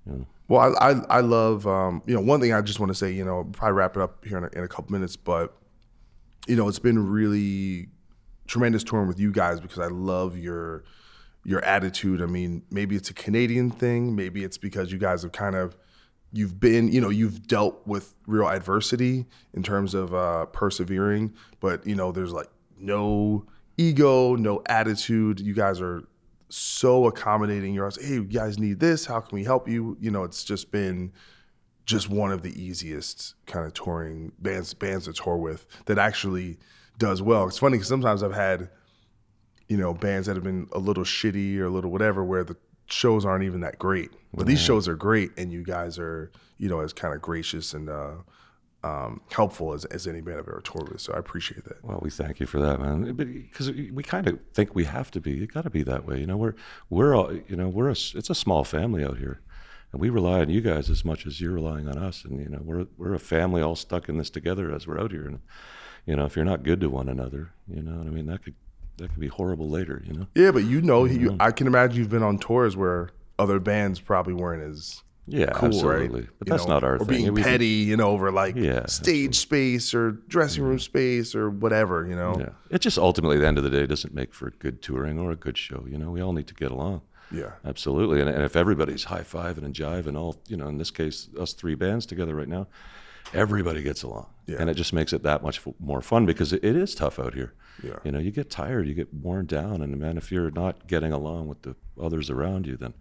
Speaker 8: You know?
Speaker 7: Well, I I, I love um, you know one thing I just want to say. You know, probably wrap it up here in a, in a couple minutes, but you know, it's been really tremendous touring with you guys because I love your your attitude. I mean, maybe it's a Canadian thing, maybe it's because you guys have kind of you've been, you know, you've dealt with real adversity in terms of uh, persevering, but you know, there's like no ego, no attitude. You guys are so accommodating. You're always, hey, you guys need this. How can we help you? You know, it's just been just one of the easiest kind of touring bands bands to tour with that actually does well. It's funny because sometimes I've had you know bands that have been a little shitty or a little whatever where the shows aren't even that great, but these shows are great, and you guys are you know as kind of gracious and uh, um, helpful as, as any band I've ever toured with. So I appreciate that.
Speaker 8: Well, we thank you for that, man. Because we kind of think we have to be. You got to be that way. You know, we're we're all, you know we're a, it's a small family out here, and we rely on you guys as much as you're relying on us. And you know, we're we're a family all stuck in this together as we're out here. And you know, if you're not good to one another, you know, what I mean, that could that could be horrible later. You know.
Speaker 7: Yeah, but you know, you, I can imagine you've been on tours where other bands probably weren't as
Speaker 8: Yeah,
Speaker 7: cool,
Speaker 8: absolutely.
Speaker 7: right?
Speaker 8: But
Speaker 7: You
Speaker 8: that's
Speaker 7: know,
Speaker 8: not our
Speaker 7: or
Speaker 8: thing.
Speaker 7: being
Speaker 8: We-
Speaker 7: petty, you know, over like
Speaker 8: Yeah,
Speaker 7: stage space or dressing room space or whatever, you know.
Speaker 8: Yeah. It just ultimately, at the end of the day, doesn't make for good touring or a good show. You know, we all need to get along.
Speaker 7: Yeah.
Speaker 8: Absolutely. And, and if everybody's high five and jive and all, you know, in this case, us three bands together right now, everybody gets along.
Speaker 7: Yeah.
Speaker 8: And it just makes it that much f- more fun because it, it is tough out here.
Speaker 7: Yeah.
Speaker 8: You know, you get tired, you get worn down. And man, if you're not getting along with the others around you, then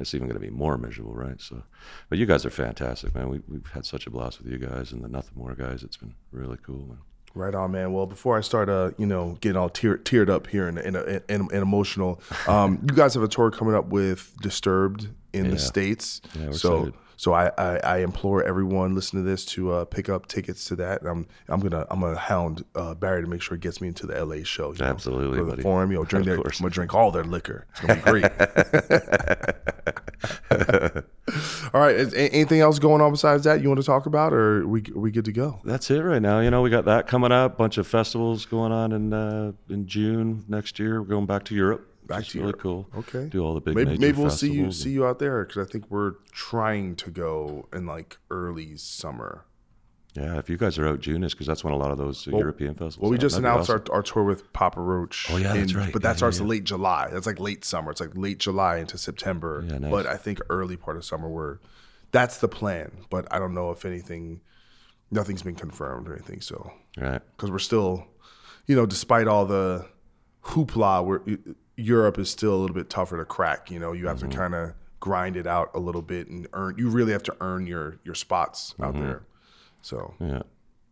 Speaker 8: it's even going to be more miserable, right? So, but you guys are fantastic, man. We, we've had such a blast with you guys and the Nothing More guys. It's been really cool, man.
Speaker 7: Right on, man. Well, before I start, uh, you know, getting all tear, teared up here and, and, and, and emotional, um, you guys have a tour coming up with Disturbed in
Speaker 8: Yeah.
Speaker 7: the states.
Speaker 8: Yeah, we're
Speaker 7: so,
Speaker 8: excited.
Speaker 7: So I, I, I implore everyone listening to this to uh, pick up tickets to that. And I'm, I'm gonna, I'm gonna hound uh, Barry to make sure he gets me into the LA show. You know?
Speaker 8: Absolutely,
Speaker 7: Go to the
Speaker 8: buddy.
Speaker 7: forum, you know, drink their, I'm gonna drink all their liquor. It's gonna be great. all right. Is, anything else going on besides that you want to talk about, or are we, are we good to go?
Speaker 8: That's it right now. You know, we got that coming up. Bunch of festivals going on in uh, in June next year. We're going back to Europe.
Speaker 7: Back
Speaker 8: It's
Speaker 7: to
Speaker 8: really
Speaker 7: Europe.
Speaker 8: cool.
Speaker 7: Okay.
Speaker 8: Do all the big
Speaker 7: maybe maybe we'll see you see you out there because I think we're trying to go in like early summer.
Speaker 8: Yeah, if you guys are out June, is because that's when a lot of those
Speaker 7: Well-
Speaker 8: European festivals.
Speaker 7: Well, we just announced
Speaker 8: awesome.
Speaker 7: our, our tour with Papa Roach.
Speaker 8: Oh, yeah, that's right.
Speaker 7: But
Speaker 8: Yeah,
Speaker 7: that starts
Speaker 8: yeah,
Speaker 7: in
Speaker 8: yeah.
Speaker 7: late July. That's like late summer. It's like late July into September.
Speaker 8: Yeah, nice.
Speaker 7: But I think early part of summer we're that's the plan. But I don't know if anything, nothing's been confirmed or anything. So
Speaker 8: Right.
Speaker 7: because we're still, you know, despite all the hoopla, we're Europe is still a little bit tougher to crack. You know, you have
Speaker 8: Mm-hmm.
Speaker 7: to kind of grind it out a little bit and earn. You really have to earn your your spots out
Speaker 8: Mhm.
Speaker 7: there. So
Speaker 8: Yeah.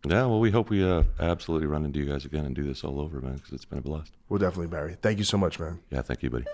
Speaker 8: Yeah. Well, we hope we uh, absolutely run into you guys again and do this all over, man, because it's been a blast.
Speaker 7: we'll definitely, Barry. Thank you so much, man.
Speaker 8: Yeah. Thank you, buddy.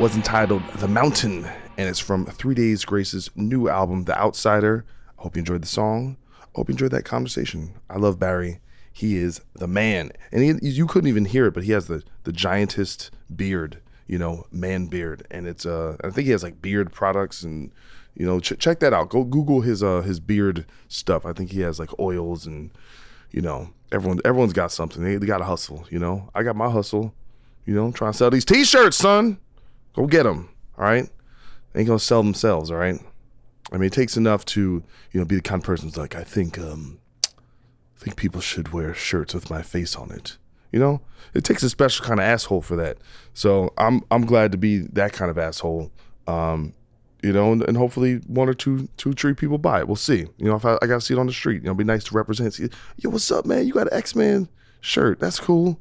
Speaker 7: Was entitled The Mountain, and it's from Three Days Grace's new album, The Outsider. I hope you enjoyed the song. I hope you enjoyed that conversation. I love Barry. He is the man. And he, you couldn't even hear it, but he has the, the giantest beard, you know, man beard. And it's, uh, I think he has like beard products and, you know, ch- check that out. Go Google his, uh, his beard stuff. I think he has like oils and, you know, everyone, everyone's got something. They, they got to hustle, you know. I got my hustle. You know, trying to sell these t-shirts, son. Go get them. All right. They ain't gonna sell themselves. All right. I mean, it takes enough to you know be the kind of person who's like, I think um, I think people should wear shirts with my face on it. You know, it takes a special kind of asshole for that. So I'm I'm glad to be that kind of asshole. Um, you know, and, and hopefully one or two, two, three people buy it. We'll see. You know, if I, I got to see it on the street, you know, be nice to represent. See, Yo, what's up, man? You got an Ex Man shirt? That's cool.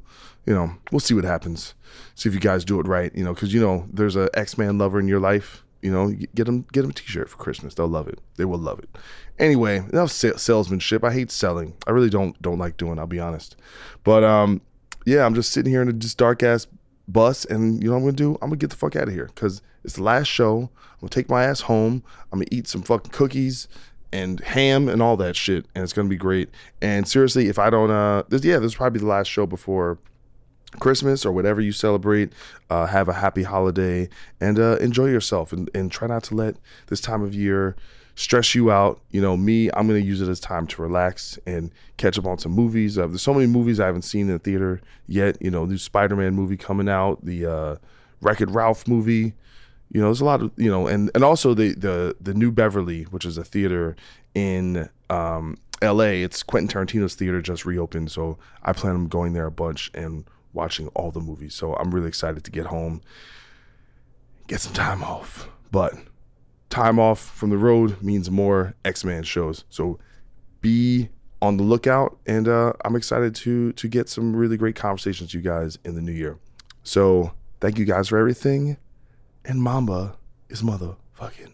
Speaker 7: You know, we'll see what happens. See if you guys do it right. You know, because you know there's a Ex Man lover in your life. You know, get them get them a T-shirt for Christmas. They'll love it. They will love it. Anyway, enough salesmanship. I hate selling. I really don't don't like doing. I'll be honest. But um, yeah, I'm just sitting here in a just dark ass bus, and you know what I'm gonna do? I'm gonna get the fuck out of here because it's the last show. I'm gonna take my ass home. I'm gonna eat some fucking cookies and ham and all that shit, and it's gonna be great. And seriously, if I don't, uh, this, yeah, this is probably the last show before Christmas or whatever you celebrate. Uh, have a happy holiday and uh, enjoy yourself, and, and try not to let this time of year stress you out. You know, me, I'm gonna use it as time to relax and catch up on some movies. Uh, there's so many movies I haven't seen in the theater yet. You know, new Spider-Man movie coming out, the uh, Wreck-It Ralph movie. You know, there's a lot of you know, and and also the the the New Beverly, which is a theater in um, L.A. It's Quentin Tarantino's theater just reopened, so I plan on going there a bunch and watching all the movies. So I'm really excited to get home, get some time off. But time off from the road means more Ex Man shows. So be on the lookout, and uh, I'm excited to to get some really great conversations you guys in the new year. So thank you guys for everything, and Mamba is motherfucking.